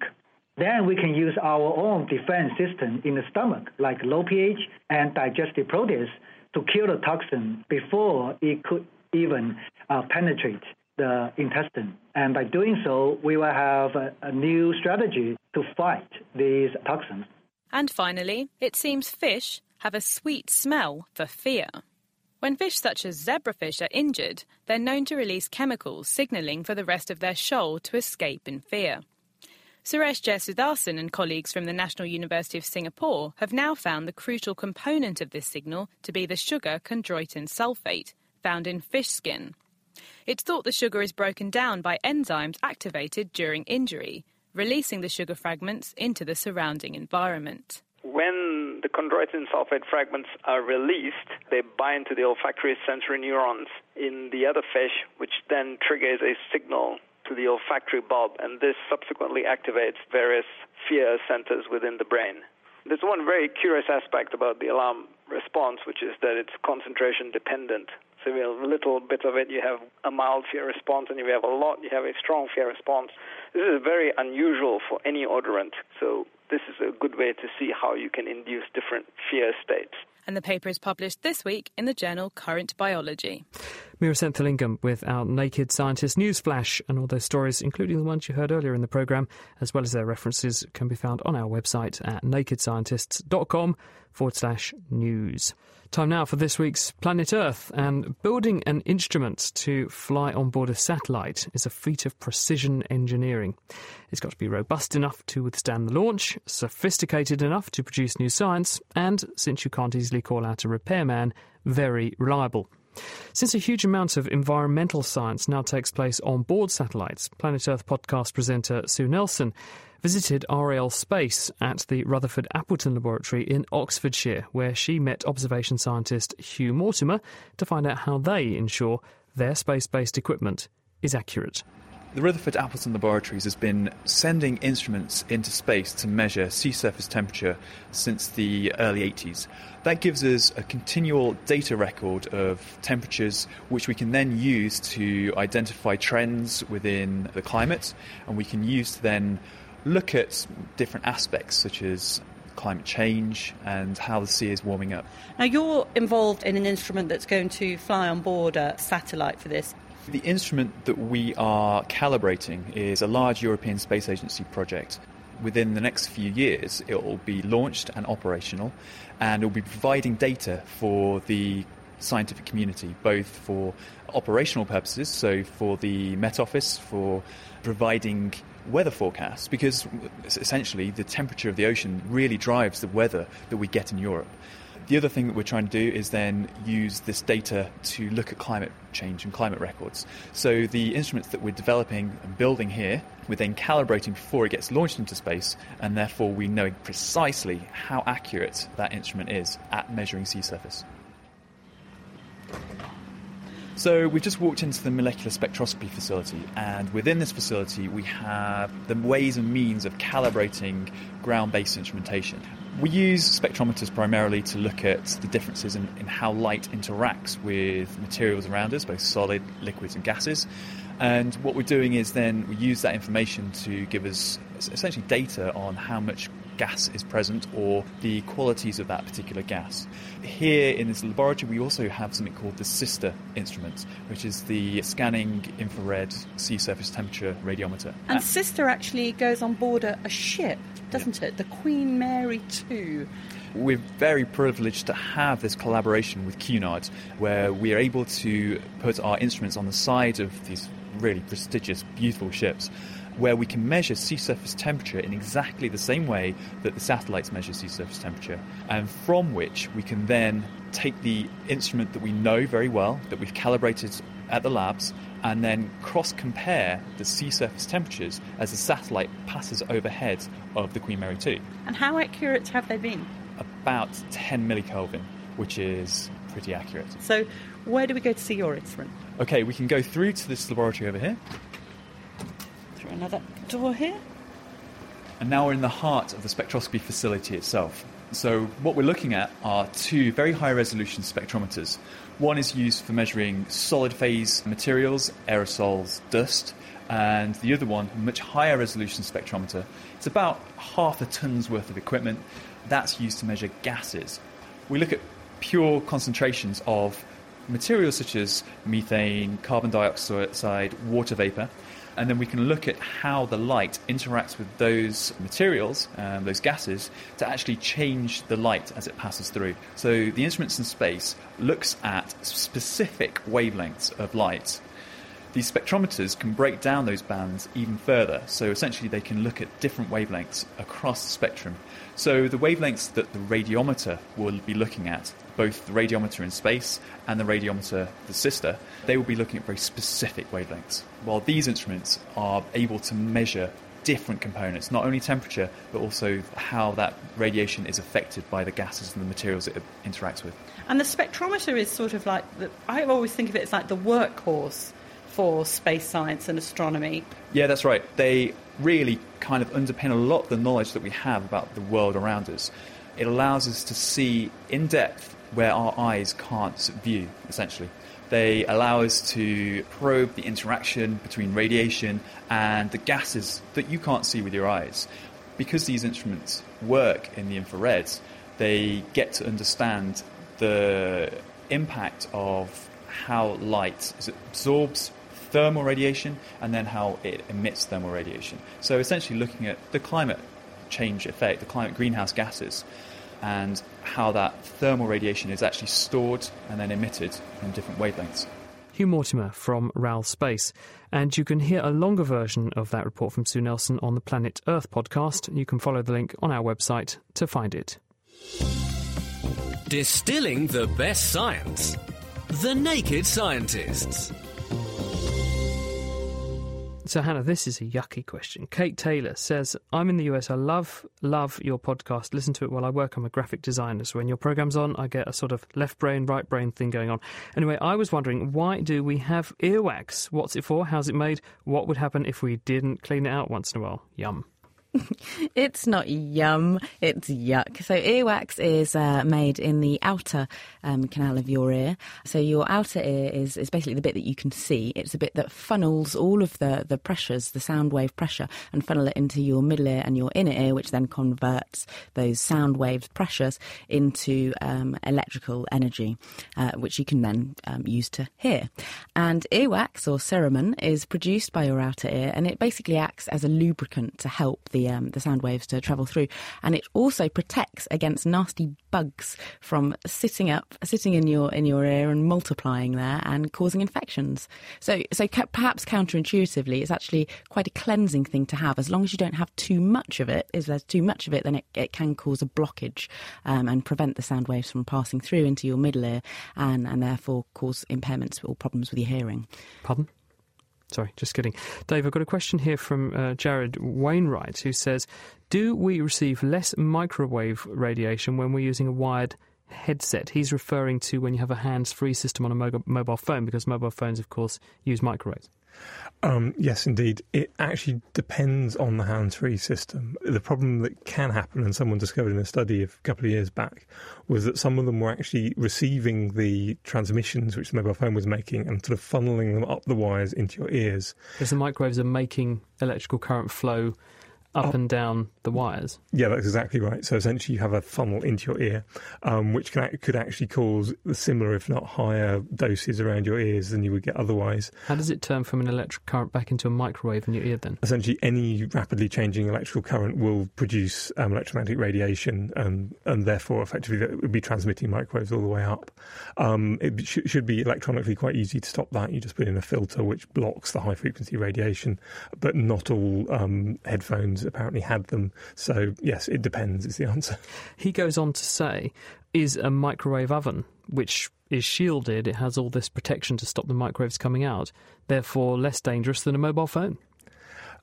Then we can use our own defense system in the stomach, like low pH and digestive protease, to kill the toxin before it could even uh, penetrate the intestine. And by doing so, we will have a, a new strategy to fight these toxins. And finally, it seems fish have a sweet smell for fear. When fish such as zebrafish are injured, they're known to release chemicals signaling for the rest of their shoal to escape in fear. Suresh Jesuthasan and colleagues from the National University of Singapore have now found the crucial component of this signal to be the sugar chondroitin sulfate, found in fish skin. It's thought the sugar is broken down by enzymes activated during injury, releasing the sugar fragments into the surrounding environment. When the chondroitin sulfate fragments are released, they bind to the olfactory sensory neurons in the other fish, which then triggers a signal to the olfactory bulb, and this subsequently activates various fear centers within the brain. There's one very curious aspect about the alarm response, which is that it's concentration dependent. So you have a little bit of it, you have a mild fear response, and if you have a lot, you have a strong fear response. This is very unusual for any odorant. So this is a good way to see how you can induce different fear states. And the paper is published this week in the journal Current Biology. Meera Senthilingam with our Naked Scientist news flash, and all those stories, including the ones you heard earlier in the programme, as well as their references, can be found on our website at nakedscientists.com forward slash news. Time now for this week's Planet Earth. And building an instrument to fly on board a satellite is a feat of precision engineering. It's got to be robust enough to withstand the launch, sophisticated enough to produce new science, and, since you can't easily call out a repairman, very reliable. Since a huge amount of environmental science now takes place on board satellites, Planet Earth podcast presenter Sue Nelson visited RAL Space at the Rutherford Appleton Laboratory in Oxfordshire, where she met observation scientist Hugh Mortimer to find out how they ensure their space based equipment is accurate. The Rutherford Appleton Laboratories has been sending instruments into space to measure sea surface temperature since the early 80s. That gives us a continual data record of temperatures which we can then use to identify trends within the climate and we can use to then look at different aspects such as climate change and how the sea is warming up. Now, you're involved in an instrument that's going to fly on board a satellite for this. The instrument that we are calibrating is a large European Space Agency project. Within the next few years, it will be launched and operational, and it will be providing data for the scientific community, both for operational purposes, so for the Met Office, for providing weather forecasts, because essentially the temperature of the ocean really drives the weather that we get in Europe. The other thing that we're trying to do is then use this data to look at climate change and climate records. So the instruments that we're developing and building here, we're then calibrating before it gets launched into space, and therefore we know precisely how accurate that instrument is at measuring sea surface. So we've just walked into the molecular spectroscopy facility, and within this facility we have the ways and means of calibrating ground-based instrumentation. We use spectrometers primarily to look at the differences in, in how light interacts with materials around us, both solid, liquids, and gases. And what we're doing is then we use that information to give us essentially data on how much gas is present or the qualities of that particular gas. Here in this laboratory, we also have something called the SISTER instrument, which is the scanning infrared sea surface temperature radiometer. And SISTER actually goes on board a, a ship, doesn't yeah. it? The Queen Mary 2 we're very privileged to have this collaboration with Cunard, where we are able to put our instruments on the side of these really prestigious, beautiful ships where we can measure sea surface temperature in exactly the same way that the satellites measure sea surface temperature, and from which we can then take the instrument that we know very well, that we've calibrated at the labs, and then cross compare the sea surface temperatures as the satellite passes overhead of the Queen Mary 2. And how accurate have they been? About 10 millikelvin, which is pretty accurate. So, where do we go to see your instrument? Okay, we can go through to this laboratory over here. Through another door here. And now we're in the heart of the spectroscopy facility itself. So, what we're looking at are two very high resolution spectrometers. One is used for measuring solid phase materials, aerosols, dust, and the other one, a much higher resolution spectrometer. It's about half a ton's worth of equipment. That's used to measure gases. We look at pure concentrations of materials such as methane, carbon dioxide, water vapor, and then we can look at how the light interacts with those materials, um, those gases, to actually change the light as it passes through. So the instruments in space looks at specific wavelengths of light. These spectrometers can break down those bands even further, so essentially they can look at different wavelengths across the spectrum. So the wavelengths that the radiometer will be looking at, both the radiometer in space and the radiometer, the sister, they will be looking at very specific wavelengths, while these instruments are able to measure different components, not only temperature, but also how that radiation is affected by the gases and the materials it interacts with. And the spectrometer is sort of like, the, I always think of it as like the workhorse for space science and astronomy. Yeah, that's right. They really kind of underpin a lot of the knowledge that we have about the world around us. It allows us to see in depth where our eyes can't view, essentially. They allow us to probe the interaction between radiation and the gases that you can't see with your eyes. Because these instruments work in the infrared, they get to understand the impact of how light absorbs thermal radiation and then how it emits thermal radiation. So essentially looking at the climate change effect, the climate greenhouse gases, and how that thermal radiation is actually stored and then emitted in different wavelengths. Hugh Mortimer from RAL Space. And you can hear a longer version of that report from Sue Nelson on the Planet Earth podcast. You can follow the link on our website to find it. Distilling the best science. The Naked Scientists. So, Hannah, this is a yucky question. Kate Taylor says, I'm in the US. I love, love your podcast. Listen to it while I work. I'm a graphic designer. So, when your program's on, I get a sort of left brain, right brain thing going on. Anyway, I was wondering, why do we have earwax? What's it for? How's it made? What would happen if we didn't clean it out once in a while? Yum. it's not yum, it's yuck. So, earwax is uh, made in the outer um, canal of your ear. So, your outer ear is, is basically the bit that you can see. It's a bit that funnels all of the, the pressures, the sound wave pressure, and funnel it into your middle ear and your inner ear, which then converts those sound waves pressures into um, electrical energy, uh, which you can then um, use to hear. And earwax or cerumen is produced by your outer ear, and it basically acts as a lubricant to help the um, the sound waves to travel through, and it also protects against nasty bugs from sitting up, sitting in your in your ear and multiplying there and causing infections. So, so ca- perhaps counterintuitively, it's actually quite a cleansing thing to have. As long as you don't have too much of it, if there's too much of it, then it, it can cause a blockage um, and prevent the sound waves from passing through into your middle ear, and and therefore cause impairments or problems with your hearing. Pardon. Sorry, just kidding. Dave, I've got a question here from uh, Jared Wainwright who says Do we receive less microwave radiation when we're using a wired headset? He's referring to when you have a hands free system on a mo- mobile phone because mobile phones, of course, use microwaves. Um, yes, indeed. It actually depends on the hands-free system. The problem that can happen, and someone discovered in a study a couple of years back, was that some of them were actually receiving the transmissions which the mobile phone was making and sort of funneling them up the wires into your ears. Because the microwaves are making electrical current flow up, up and down the wires. Yeah, that's exactly right. So essentially, you have a funnel into your ear, um, which can, could actually cause similar, if not higher, doses around your ears than you would get otherwise. How does it turn from an electric current back into a microwave in your ear then? Essentially, any rapidly changing electrical current will produce um, electromagnetic radiation, and, and therefore, effectively, it would be transmitting microwaves all the way up. Um, it sh- should be electronically quite easy to stop that. You just put in a filter which blocks the high frequency radiation, but not all um, headphones apparently had them. So, yes, it depends, is the answer. He goes on to say, is a microwave oven, which is shielded, it has all this protection to stop the microwaves coming out, therefore less dangerous than a mobile phone.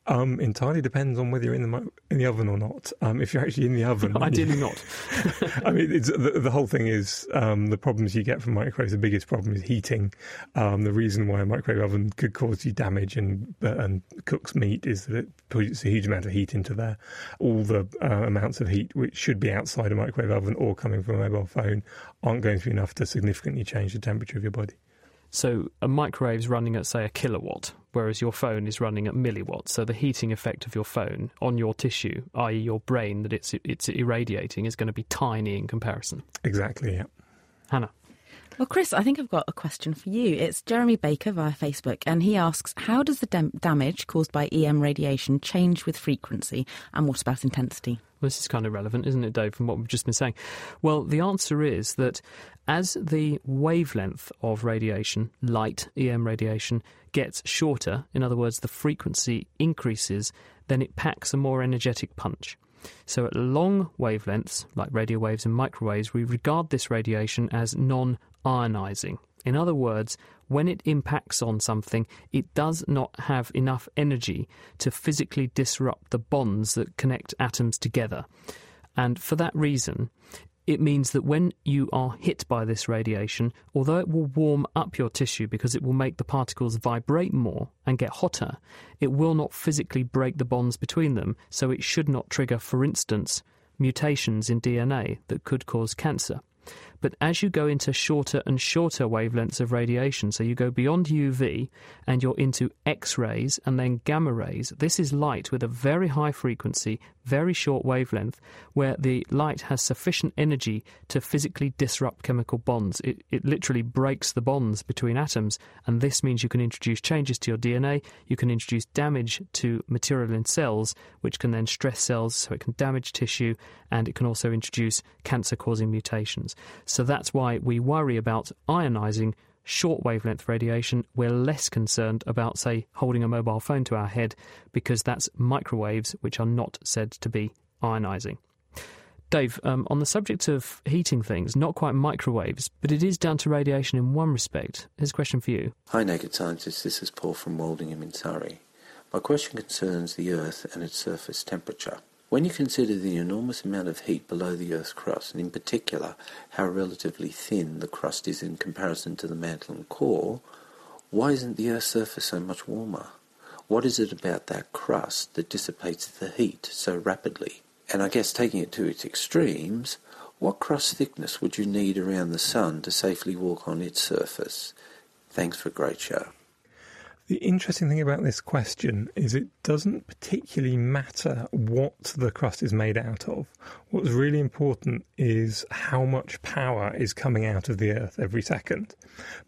Um, entirely depends on whether you're in the in the oven or not. Um, if you're actually in the oven, ideally not. I mean, the, the, whole thing is um, the problems you get from microwaves. The biggest problem is heating. Um, the reason why a microwave oven could cause you damage and uh, and cooks meat is that it puts a huge amount of heat into there. All the uh, amounts of heat which should be outside a microwave oven or coming from a mobile phone aren't going to be enough to significantly change the temperature of your body. So a microwave's running at say a kilowatt, whereas your phone is running at milliwatts. So the heating effect of your phone on your tissue, i.e., your brain that it's it's irradiating, is going to be tiny in comparison. Exactly. Yeah. Hannah. Well, Chris, I think I've got a question for you. It's Jeremy Baker via Facebook, and he asks How does the dam- damage caused by EM radiation change with frequency, and what about intensity? This is kind of relevant, isn't it, Dave, from what we've just been saying? Well, the answer is that as the wavelength of radiation, light, EM radiation, gets shorter, in other words, the frequency increases, then it packs a more energetic punch. So, at long wavelengths, like radio waves and microwaves, we regard this radiation as non ionizing. In other words, when it impacts on something, it does not have enough energy to physically disrupt the bonds that connect atoms together. And for that reason, it means that when you are hit by this radiation, although it will warm up your tissue because it will make the particles vibrate more and get hotter, it will not physically break the bonds between them, so it should not trigger, for instance, mutations in DNA that could cause cancer. But as you go into shorter and shorter wavelengths of radiation, so you go beyond UV and you're into X rays and then gamma rays, this is light with a very high frequency, very short wavelength, where the light has sufficient energy to physically disrupt chemical bonds. It, it literally breaks the bonds between atoms, and this means you can introduce changes to your DNA, you can introduce damage to material in cells, which can then stress cells so it can damage tissue, and it can also introduce cancer causing mutations. So that's why we worry about ionizing short wavelength radiation. We're less concerned about, say, holding a mobile phone to our head because that's microwaves which are not said to be ionizing. Dave, um, on the subject of heating things, not quite microwaves, but it is down to radiation in one respect. Here's a question for you. Hi, Naked Scientists. This is Paul from Woldingham in Surrey. My question concerns the Earth and its surface temperature. When you consider the enormous amount of heat below the Earth's crust, and in particular how relatively thin the crust is in comparison to the mantle and core, why isn't the Earth's surface so much warmer? What is it about that crust that dissipates the heat so rapidly? And I guess taking it to its extremes, what crust thickness would you need around the Sun to safely walk on its surface? Thanks for a great show. The interesting thing about this question is it doesn't particularly matter what the crust is made out of. What's really important is how much power is coming out of the Earth every second,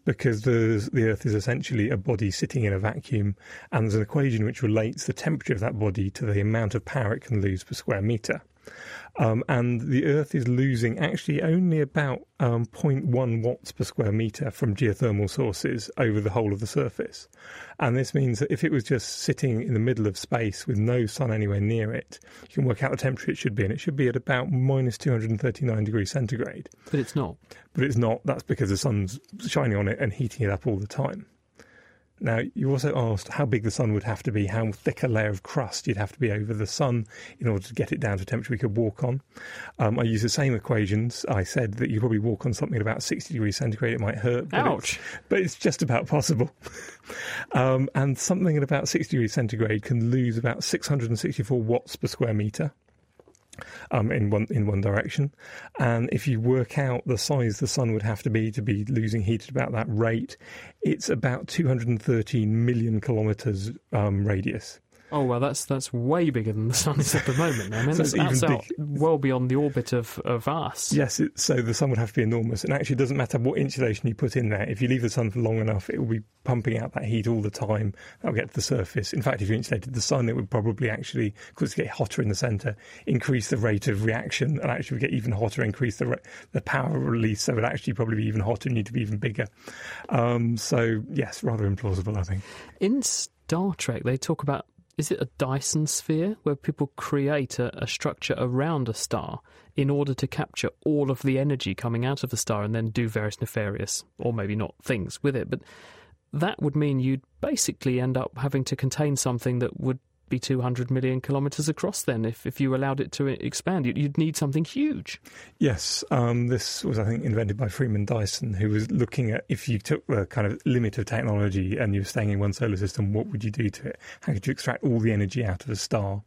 because the Earth is essentially a body sitting in a vacuum, and there's an equation which relates the temperature of that body to the amount of power it can lose per square metre. Um, and the Earth is losing actually only about um, 0.1 watts per square metre from geothermal sources over the whole of the surface. And this means that if it was just sitting in the middle of space with no sun anywhere near it, you can work out the temperature it should be, and it should be at about minus 239 degrees centigrade. But it's not. But it's not. That's because the sun's shining on it and heating it up all the time. Now, you also asked how big the sun would have to be, how thick a layer of crust you'd have to be over the sun in order to get it down to a temperature we could walk on. Um, I used the same equations. I said that you probably walk on something at about 60 degrees centigrade. It might hurt. But Ouch. It's, but it's just about possible. um, and something at about 60 degrees centigrade can lose about 664 watts per square metre um, in one in one direction. And if you work out the size the sun would have to be to be losing heat at about that rate, it's about 213 million kilometers um, radius. Oh well, that's that's way bigger than the sun is at the moment. I mean, So that's, it's that's out well beyond the orbit of, of us. Yes, it, so the sun would have to be enormous, and actually, it doesn't matter what insulation you put in there. If you leave the sun for long enough, it will be pumping out that heat all the time. That will get to the surface. In fact, if you insulated the sun, it would probably actually, because it get hotter in the centre, increase the rate of reaction, and actually get even hotter, increase the the power release. So it would actually probably be even hotter and need to be even bigger. Um, so yes, rather implausible, I think. In Star Trek, they talk about is it a Dyson sphere where people create a, a, structure around a star in order to capture all of the energy coming out of the star and then do various nefarious or maybe not things with it? But that would mean you'd basically end up having to contain something that would be 200 million kilometres across then if, if you allowed it to expand. You'd need something huge. Yes, um, this was, I think, invented by Freeman Dyson, who was looking at if you took the kind of limit of technology and you were staying in one solar system, what would you do to it? How could you extract all the energy out of a star?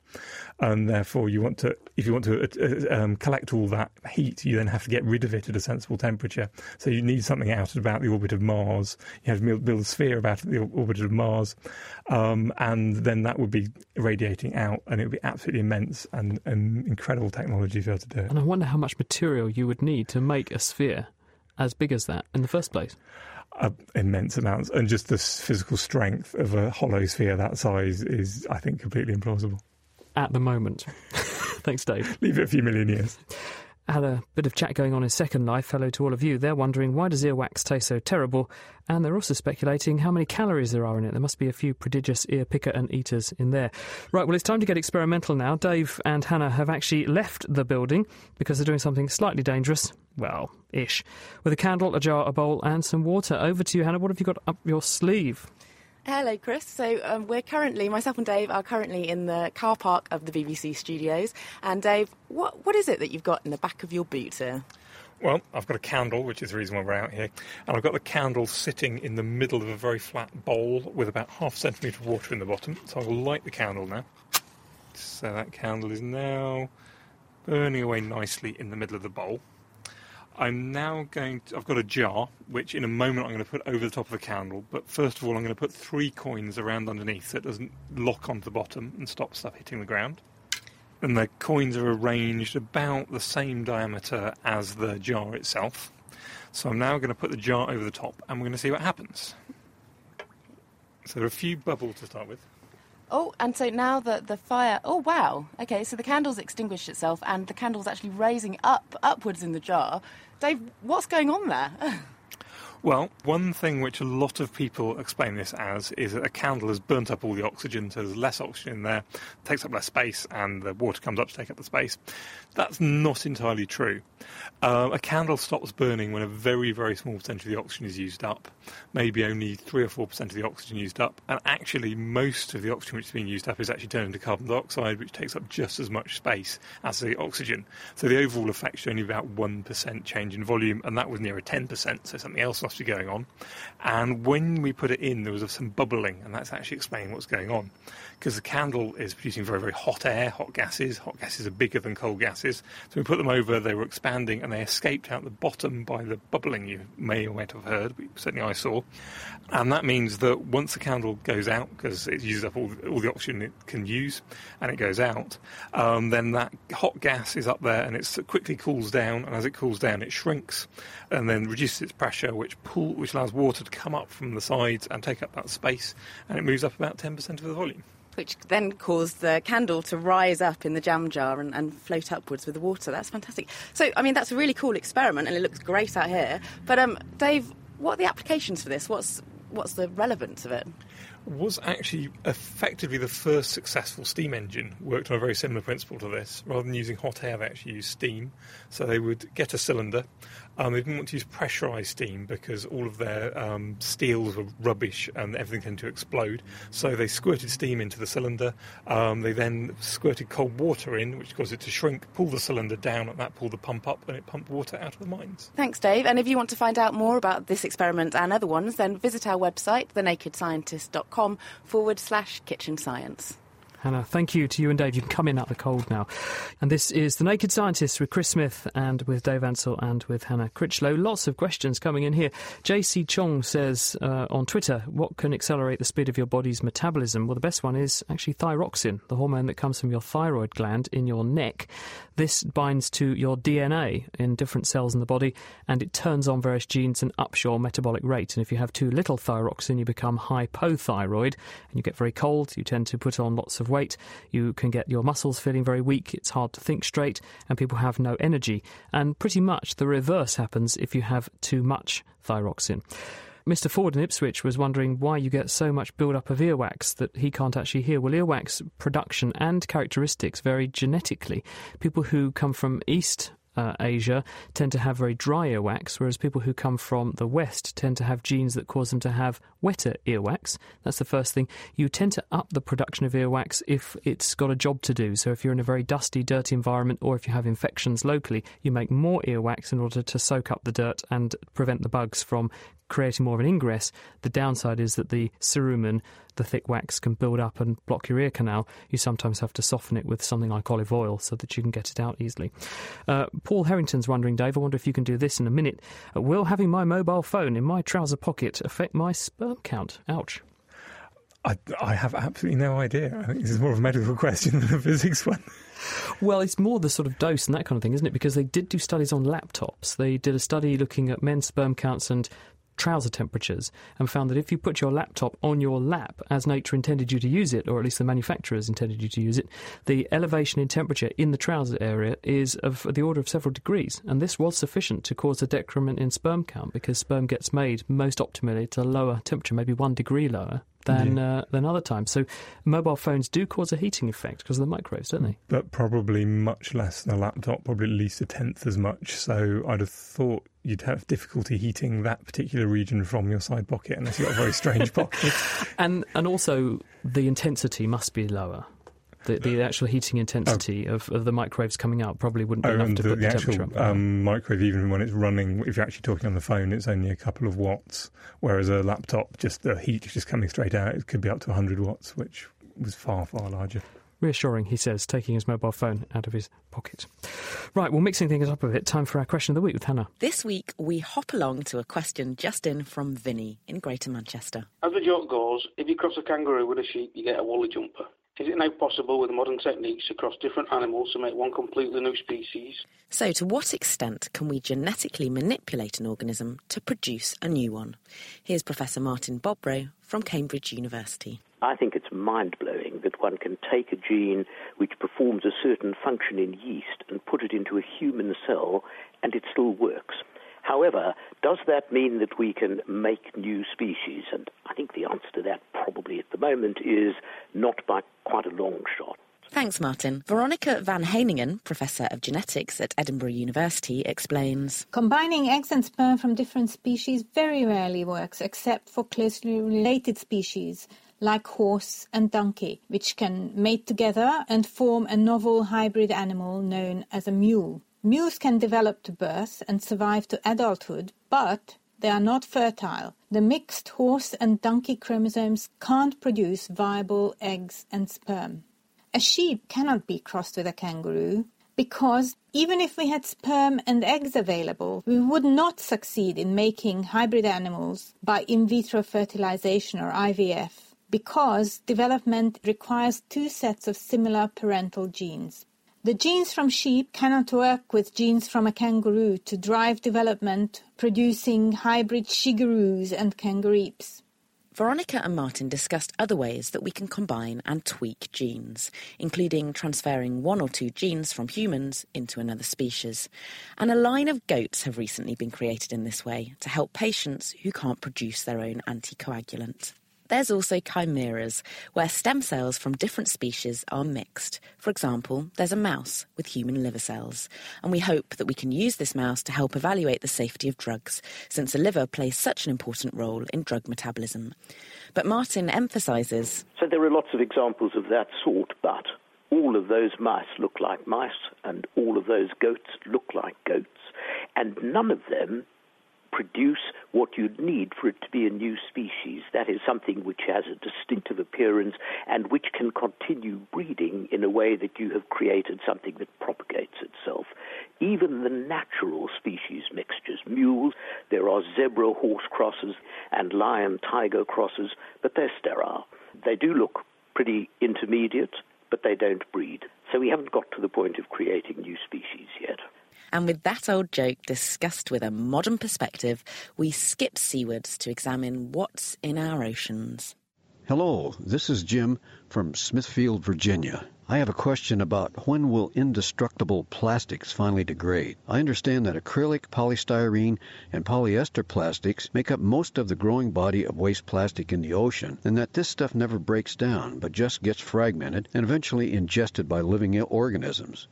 And therefore, you want to, if you want to uh, um, collect all that heat, you then have to get rid of it at a sensible temperature. So you need something out at about the orbit of Mars. You have to build a sphere about the orbit of Mars, um, and then that would be radiating out, and it would be absolutely immense and, and incredible technology to be able to do it. And I wonder how much material you would need to make a sphere as big as that in the first place. Uh, immense amounts, and just the physical strength of a hollow sphere that size is, I think, completely implausible. At the moment. Thanks, Dave. Leave it a few million years had a bit of chat going on in Second Life. Hello to all of you. They're wondering why does earwax taste so terrible, and they're also speculating how many calories there are in it. There must be a few prodigious ear picker and eaters in there. Right, well, it's time to get experimental now. Dave and Hannah have actually left the building because they're doing something slightly dangerous. Well, ish. With a candle, a jar, a bowl, and some water. Over to you, Hannah. What have you got up your sleeve? Hello, Chris. So um, we're currently, myself and Dave are currently in the car park of the BBC studios. And Dave, what what is it that you've got in the back of your boot here? Well, I've got a candle, which is the reason why we're out here, and I've got the candle sitting in the middle of a very flat bowl with about half a centimetre of water in the bottom. So I will light the candle now. So that candle is now burning away nicely in the middle of the bowl. I'm now going to, I've got a jar, which in a moment I'm going to put over the top of the candle, but first of all I'm going to put three coins around underneath so it doesn't lock onto the bottom and stop stuff hitting the ground. And the coins are arranged about the same diameter as the jar itself. So I'm now going to put the jar over the top and we're going to see what happens. So there are a few bubbles to start with. Oh, and so now the, the fire. Oh, wow. Okay, so the candle's extinguished itself and the candle's actually raising up, upwards in the jar. Dave, what's going on there? Well, one thing which a lot of people explain this as is that a candle has burnt up all the oxygen, so there's less oxygen in there, takes up less space, and the water comes up to take up the space. That's not entirely true. Uh, a candle stops burning when a very, very small percentage of the oxygen is used up, maybe only 3 or 4% of the oxygen used up, and actually most of the oxygen which is being used up is actually turned into carbon dioxide, which takes up just as much space as the oxygen. So the overall effect is only about 1% change in volume, and that was near a 10%, so something else must be going on. And when we put it in, there was some bubbling, and that's actually explaining what's going on. Because the candle is producing very, very hot air, hot gases. Hot gases are bigger than cold gases. So we put them over, they were expanding, and they escaped out the bottom by the bubbling you may or may not have heard, but certainly I saw. And that means that once the candle goes out, because it uses up all, all the oxygen it can use, and it goes out, um, then that hot gas is up there and it quickly cools down, and as it cools down, it shrinks and then reduces its pressure, which pull, which allows water to come up from the sides and take up that space, and it moves up about 10% of the volume which then caused the candle to rise up in the jam jar and, and, float upwards with the water. That's fantastic. So, I mean, that's a really cool experiment, and it looks great out here. But, um, Dave, what are the applications for this? What's what's the relevance of it? was actually effectively the first successful steam engine. Worked on a very similar principle to this. Rather than using hot air, they actually used steam. So they would get a cylinder. Um, they didn't want to use pressurised steam because all of their um, steels were rubbish and everything tended to explode. So they squirted steam into the cylinder. Um, they then squirted cold water in, which caused it to shrink, pull the cylinder down, and that pulled the pump up, and it pumped water out of the mines. Thanks, Dave. And if you want to find out more about this experiment and other ones, then visit our website, thenakedscientist.com com forward slash kitchen science. Hannah, thank you to you and Dave. You can come in out of the cold now. And this is The Naked Scientists with Chris Smith and with Dave Ansell and with Hannah Critchlow. Lots of questions coming in here. JC Chong says uh, on Twitter, what can accelerate the speed of your body's metabolism? Well, the best one is actually thyroxine, the hormone that comes from your thyroid gland in your neck. This binds to your DNA in different cells in the body and it turns on various genes and ups your metabolic rate. And if you have too little thyroxine, you become hypothyroid and you get very cold. You tend to put on lots of weight. You can get your muscles feeling very weak. It's hard to think straight and people have no energy. And pretty much the reverse happens if you have too much thyroxine. Mr. Ford in Ipswich was wondering why you get so much build-up of earwax that he can't actually hear. Well, earwax production and characteristics vary genetically. People who come from East uh, Asia tend to have very dry earwax, whereas people who come from the West tend to have genes that cause them to have wetter earwax. That's the first thing. You tend to up the production of earwax if it's got a job to do. So if you're in a very dusty, dirty environment or if you have infections locally, you make more earwax in order to soak up the dirt and prevent the bugs from creating more of an ingress. The downside is that the cerumen, the thick wax, can build up and block your ear canal. You sometimes have to soften it with something like olive oil so that you can get it out easily. Uh, Paul Harrington's wondering, Dave, I wonder if you can do this in a minute. Uh, will having my mobile phone in my trouser pocket affect my sperm count? Ouch. I, I have absolutely no idea. I think this is more of a medical question than a physics one. Well, it's more the sort of dose and that kind of thing, isn't it? Because they did do studies on laptops. They did a study looking at men's sperm counts and trouser temperatures and found that if you put your laptop on your lap as nature intended you to use it, or at least the manufacturers intended you to use it, the elevation in temperature in the trouser area is of the order of several degrees. And this was sufficient to cause a decrement in sperm count because sperm gets made most optimally at a lower temperature, maybe one degree lower than Yeah. uh, than other times. So mobile phones do cause a heating effect because of the microwaves, don't they? But probably much less than a laptop, probably at least a tenth as much. So I'd have thought you'd have difficulty heating that particular region from your side pocket unless you've got a very strange pocket. And and also the intensity must be lower. The, the actual heating intensity of, of the microwaves coming out probably wouldn't be Oh, enough to the, put the the, actual temperature up. um, microwave, even when it's running, if you're actually talking on the phone, it's only a couple of watts. Whereas a laptop, just the heat just coming straight out, it could be up to 100 watts, which was far, far larger. Reassuring, he says, taking his mobile phone out of his pocket. Right, well, mixing things up a bit, time for our question of the week with Hannah. This week, we hop along to a question just in from Vinny in Greater Manchester. As the joke goes, if you cross a kangaroo with a sheep, you get a woolly jumper. Is it now possible with modern techniques across different animals to make one completely new species? So, to what extent can we genetically manipulate an organism to produce a new one? Here's Professor Martin Bobrow from Cambridge University. I think it's mind blowing that one can take a gene which performs a certain function in yeast and put it into a human cell and it still works. However, does that mean that we can make new species? And I think the answer to that probably at the moment is not by quite a long shot. Thanks, Martin. Veronica van Heiningen, Professor of Genetics at Edinburgh University, explains. Combining eggs and sperm from different species very rarely works, except for closely related species like horse and donkey, which can mate together and form a novel hybrid animal known as a mule. Mules can develop to birth and survive to adulthood, but they are not fertile. The mixed horse and donkey chromosomes can't produce viable eggs and sperm. A sheep cannot be crossed with a kangaroo because even if we had sperm and eggs available, we would not succeed in making hybrid animals by in vitro fertilization or IVF because development requires two sets of similar parental genes. The genes from sheep cannot work with genes from a kangaroo to drive development, producing hybrid shigaroos and kangareeps. Veronica and Martin discussed other ways that we can combine and tweak genes, including transferring one or two genes from humans into another species. And a line of goats have recently been created in this way to help patients who can't produce their own anticoagulant. There's also chimeras, where stem cells from different species are mixed. For example, there's a mouse with human liver cells, and we hope that we can use this mouse to help evaluate the safety of drugs, since the liver plays such an important role in drug metabolism. But Martin emphasises So there are lots of examples of that sort, but all of those mice look like mice, and all of those goats look like goats, and none of them produce what you'd need for it to be a new species. That is something which has a distinctive appearance and which can continue breeding in a way that you have created something that propagates itself. Even the natural species mixtures, mules, there are zebra horse crosses and lion tiger crosses, but they're sterile. They do look pretty intermediate, but they don't breed. So we haven't got to the point of creating new species yet. And with that old joke discussed with a modern perspective, we skip seawards to examine what's in our oceans. Hello, this is Jim from Smithfield, Virginia. I have a question about when will indestructible plastics finally degrade? I understand that acrylic, polystyrene, and polyester plastics make up most of the growing body of waste plastic in the ocean, and that this stuff never breaks down but just gets fragmented and eventually ingested by living organisms.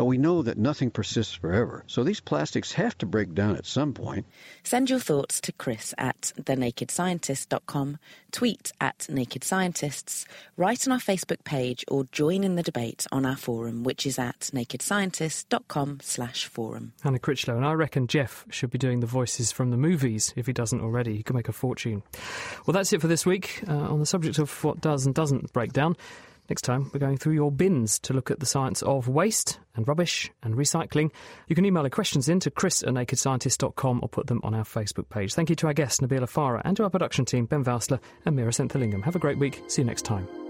But we know that nothing persists forever, so these plastics have to break down at some point. Send your thoughts to Chris at thenakedscientist.com, tweet at Naked Scientists, write on our Facebook page, or join in the debate on our forum, which is at nakedscientist.com slash forum. Hannah Critchlow, and I reckon Jeff should be doing the voices from the movies if he doesn't already. He could make a fortune. Well, that's it for this week uh, on the subject of what does and doesn't break down. Next time, we're going through your bins to look at the science of waste and rubbish and recycling. You can email the questions in to chris at nakedscientist.com or put them on our Facebook page. Thank you to our guest, Nabeel Affara, and to our production team, Ben Valsler and Meera Senthilingam. Have a great week. See you next time.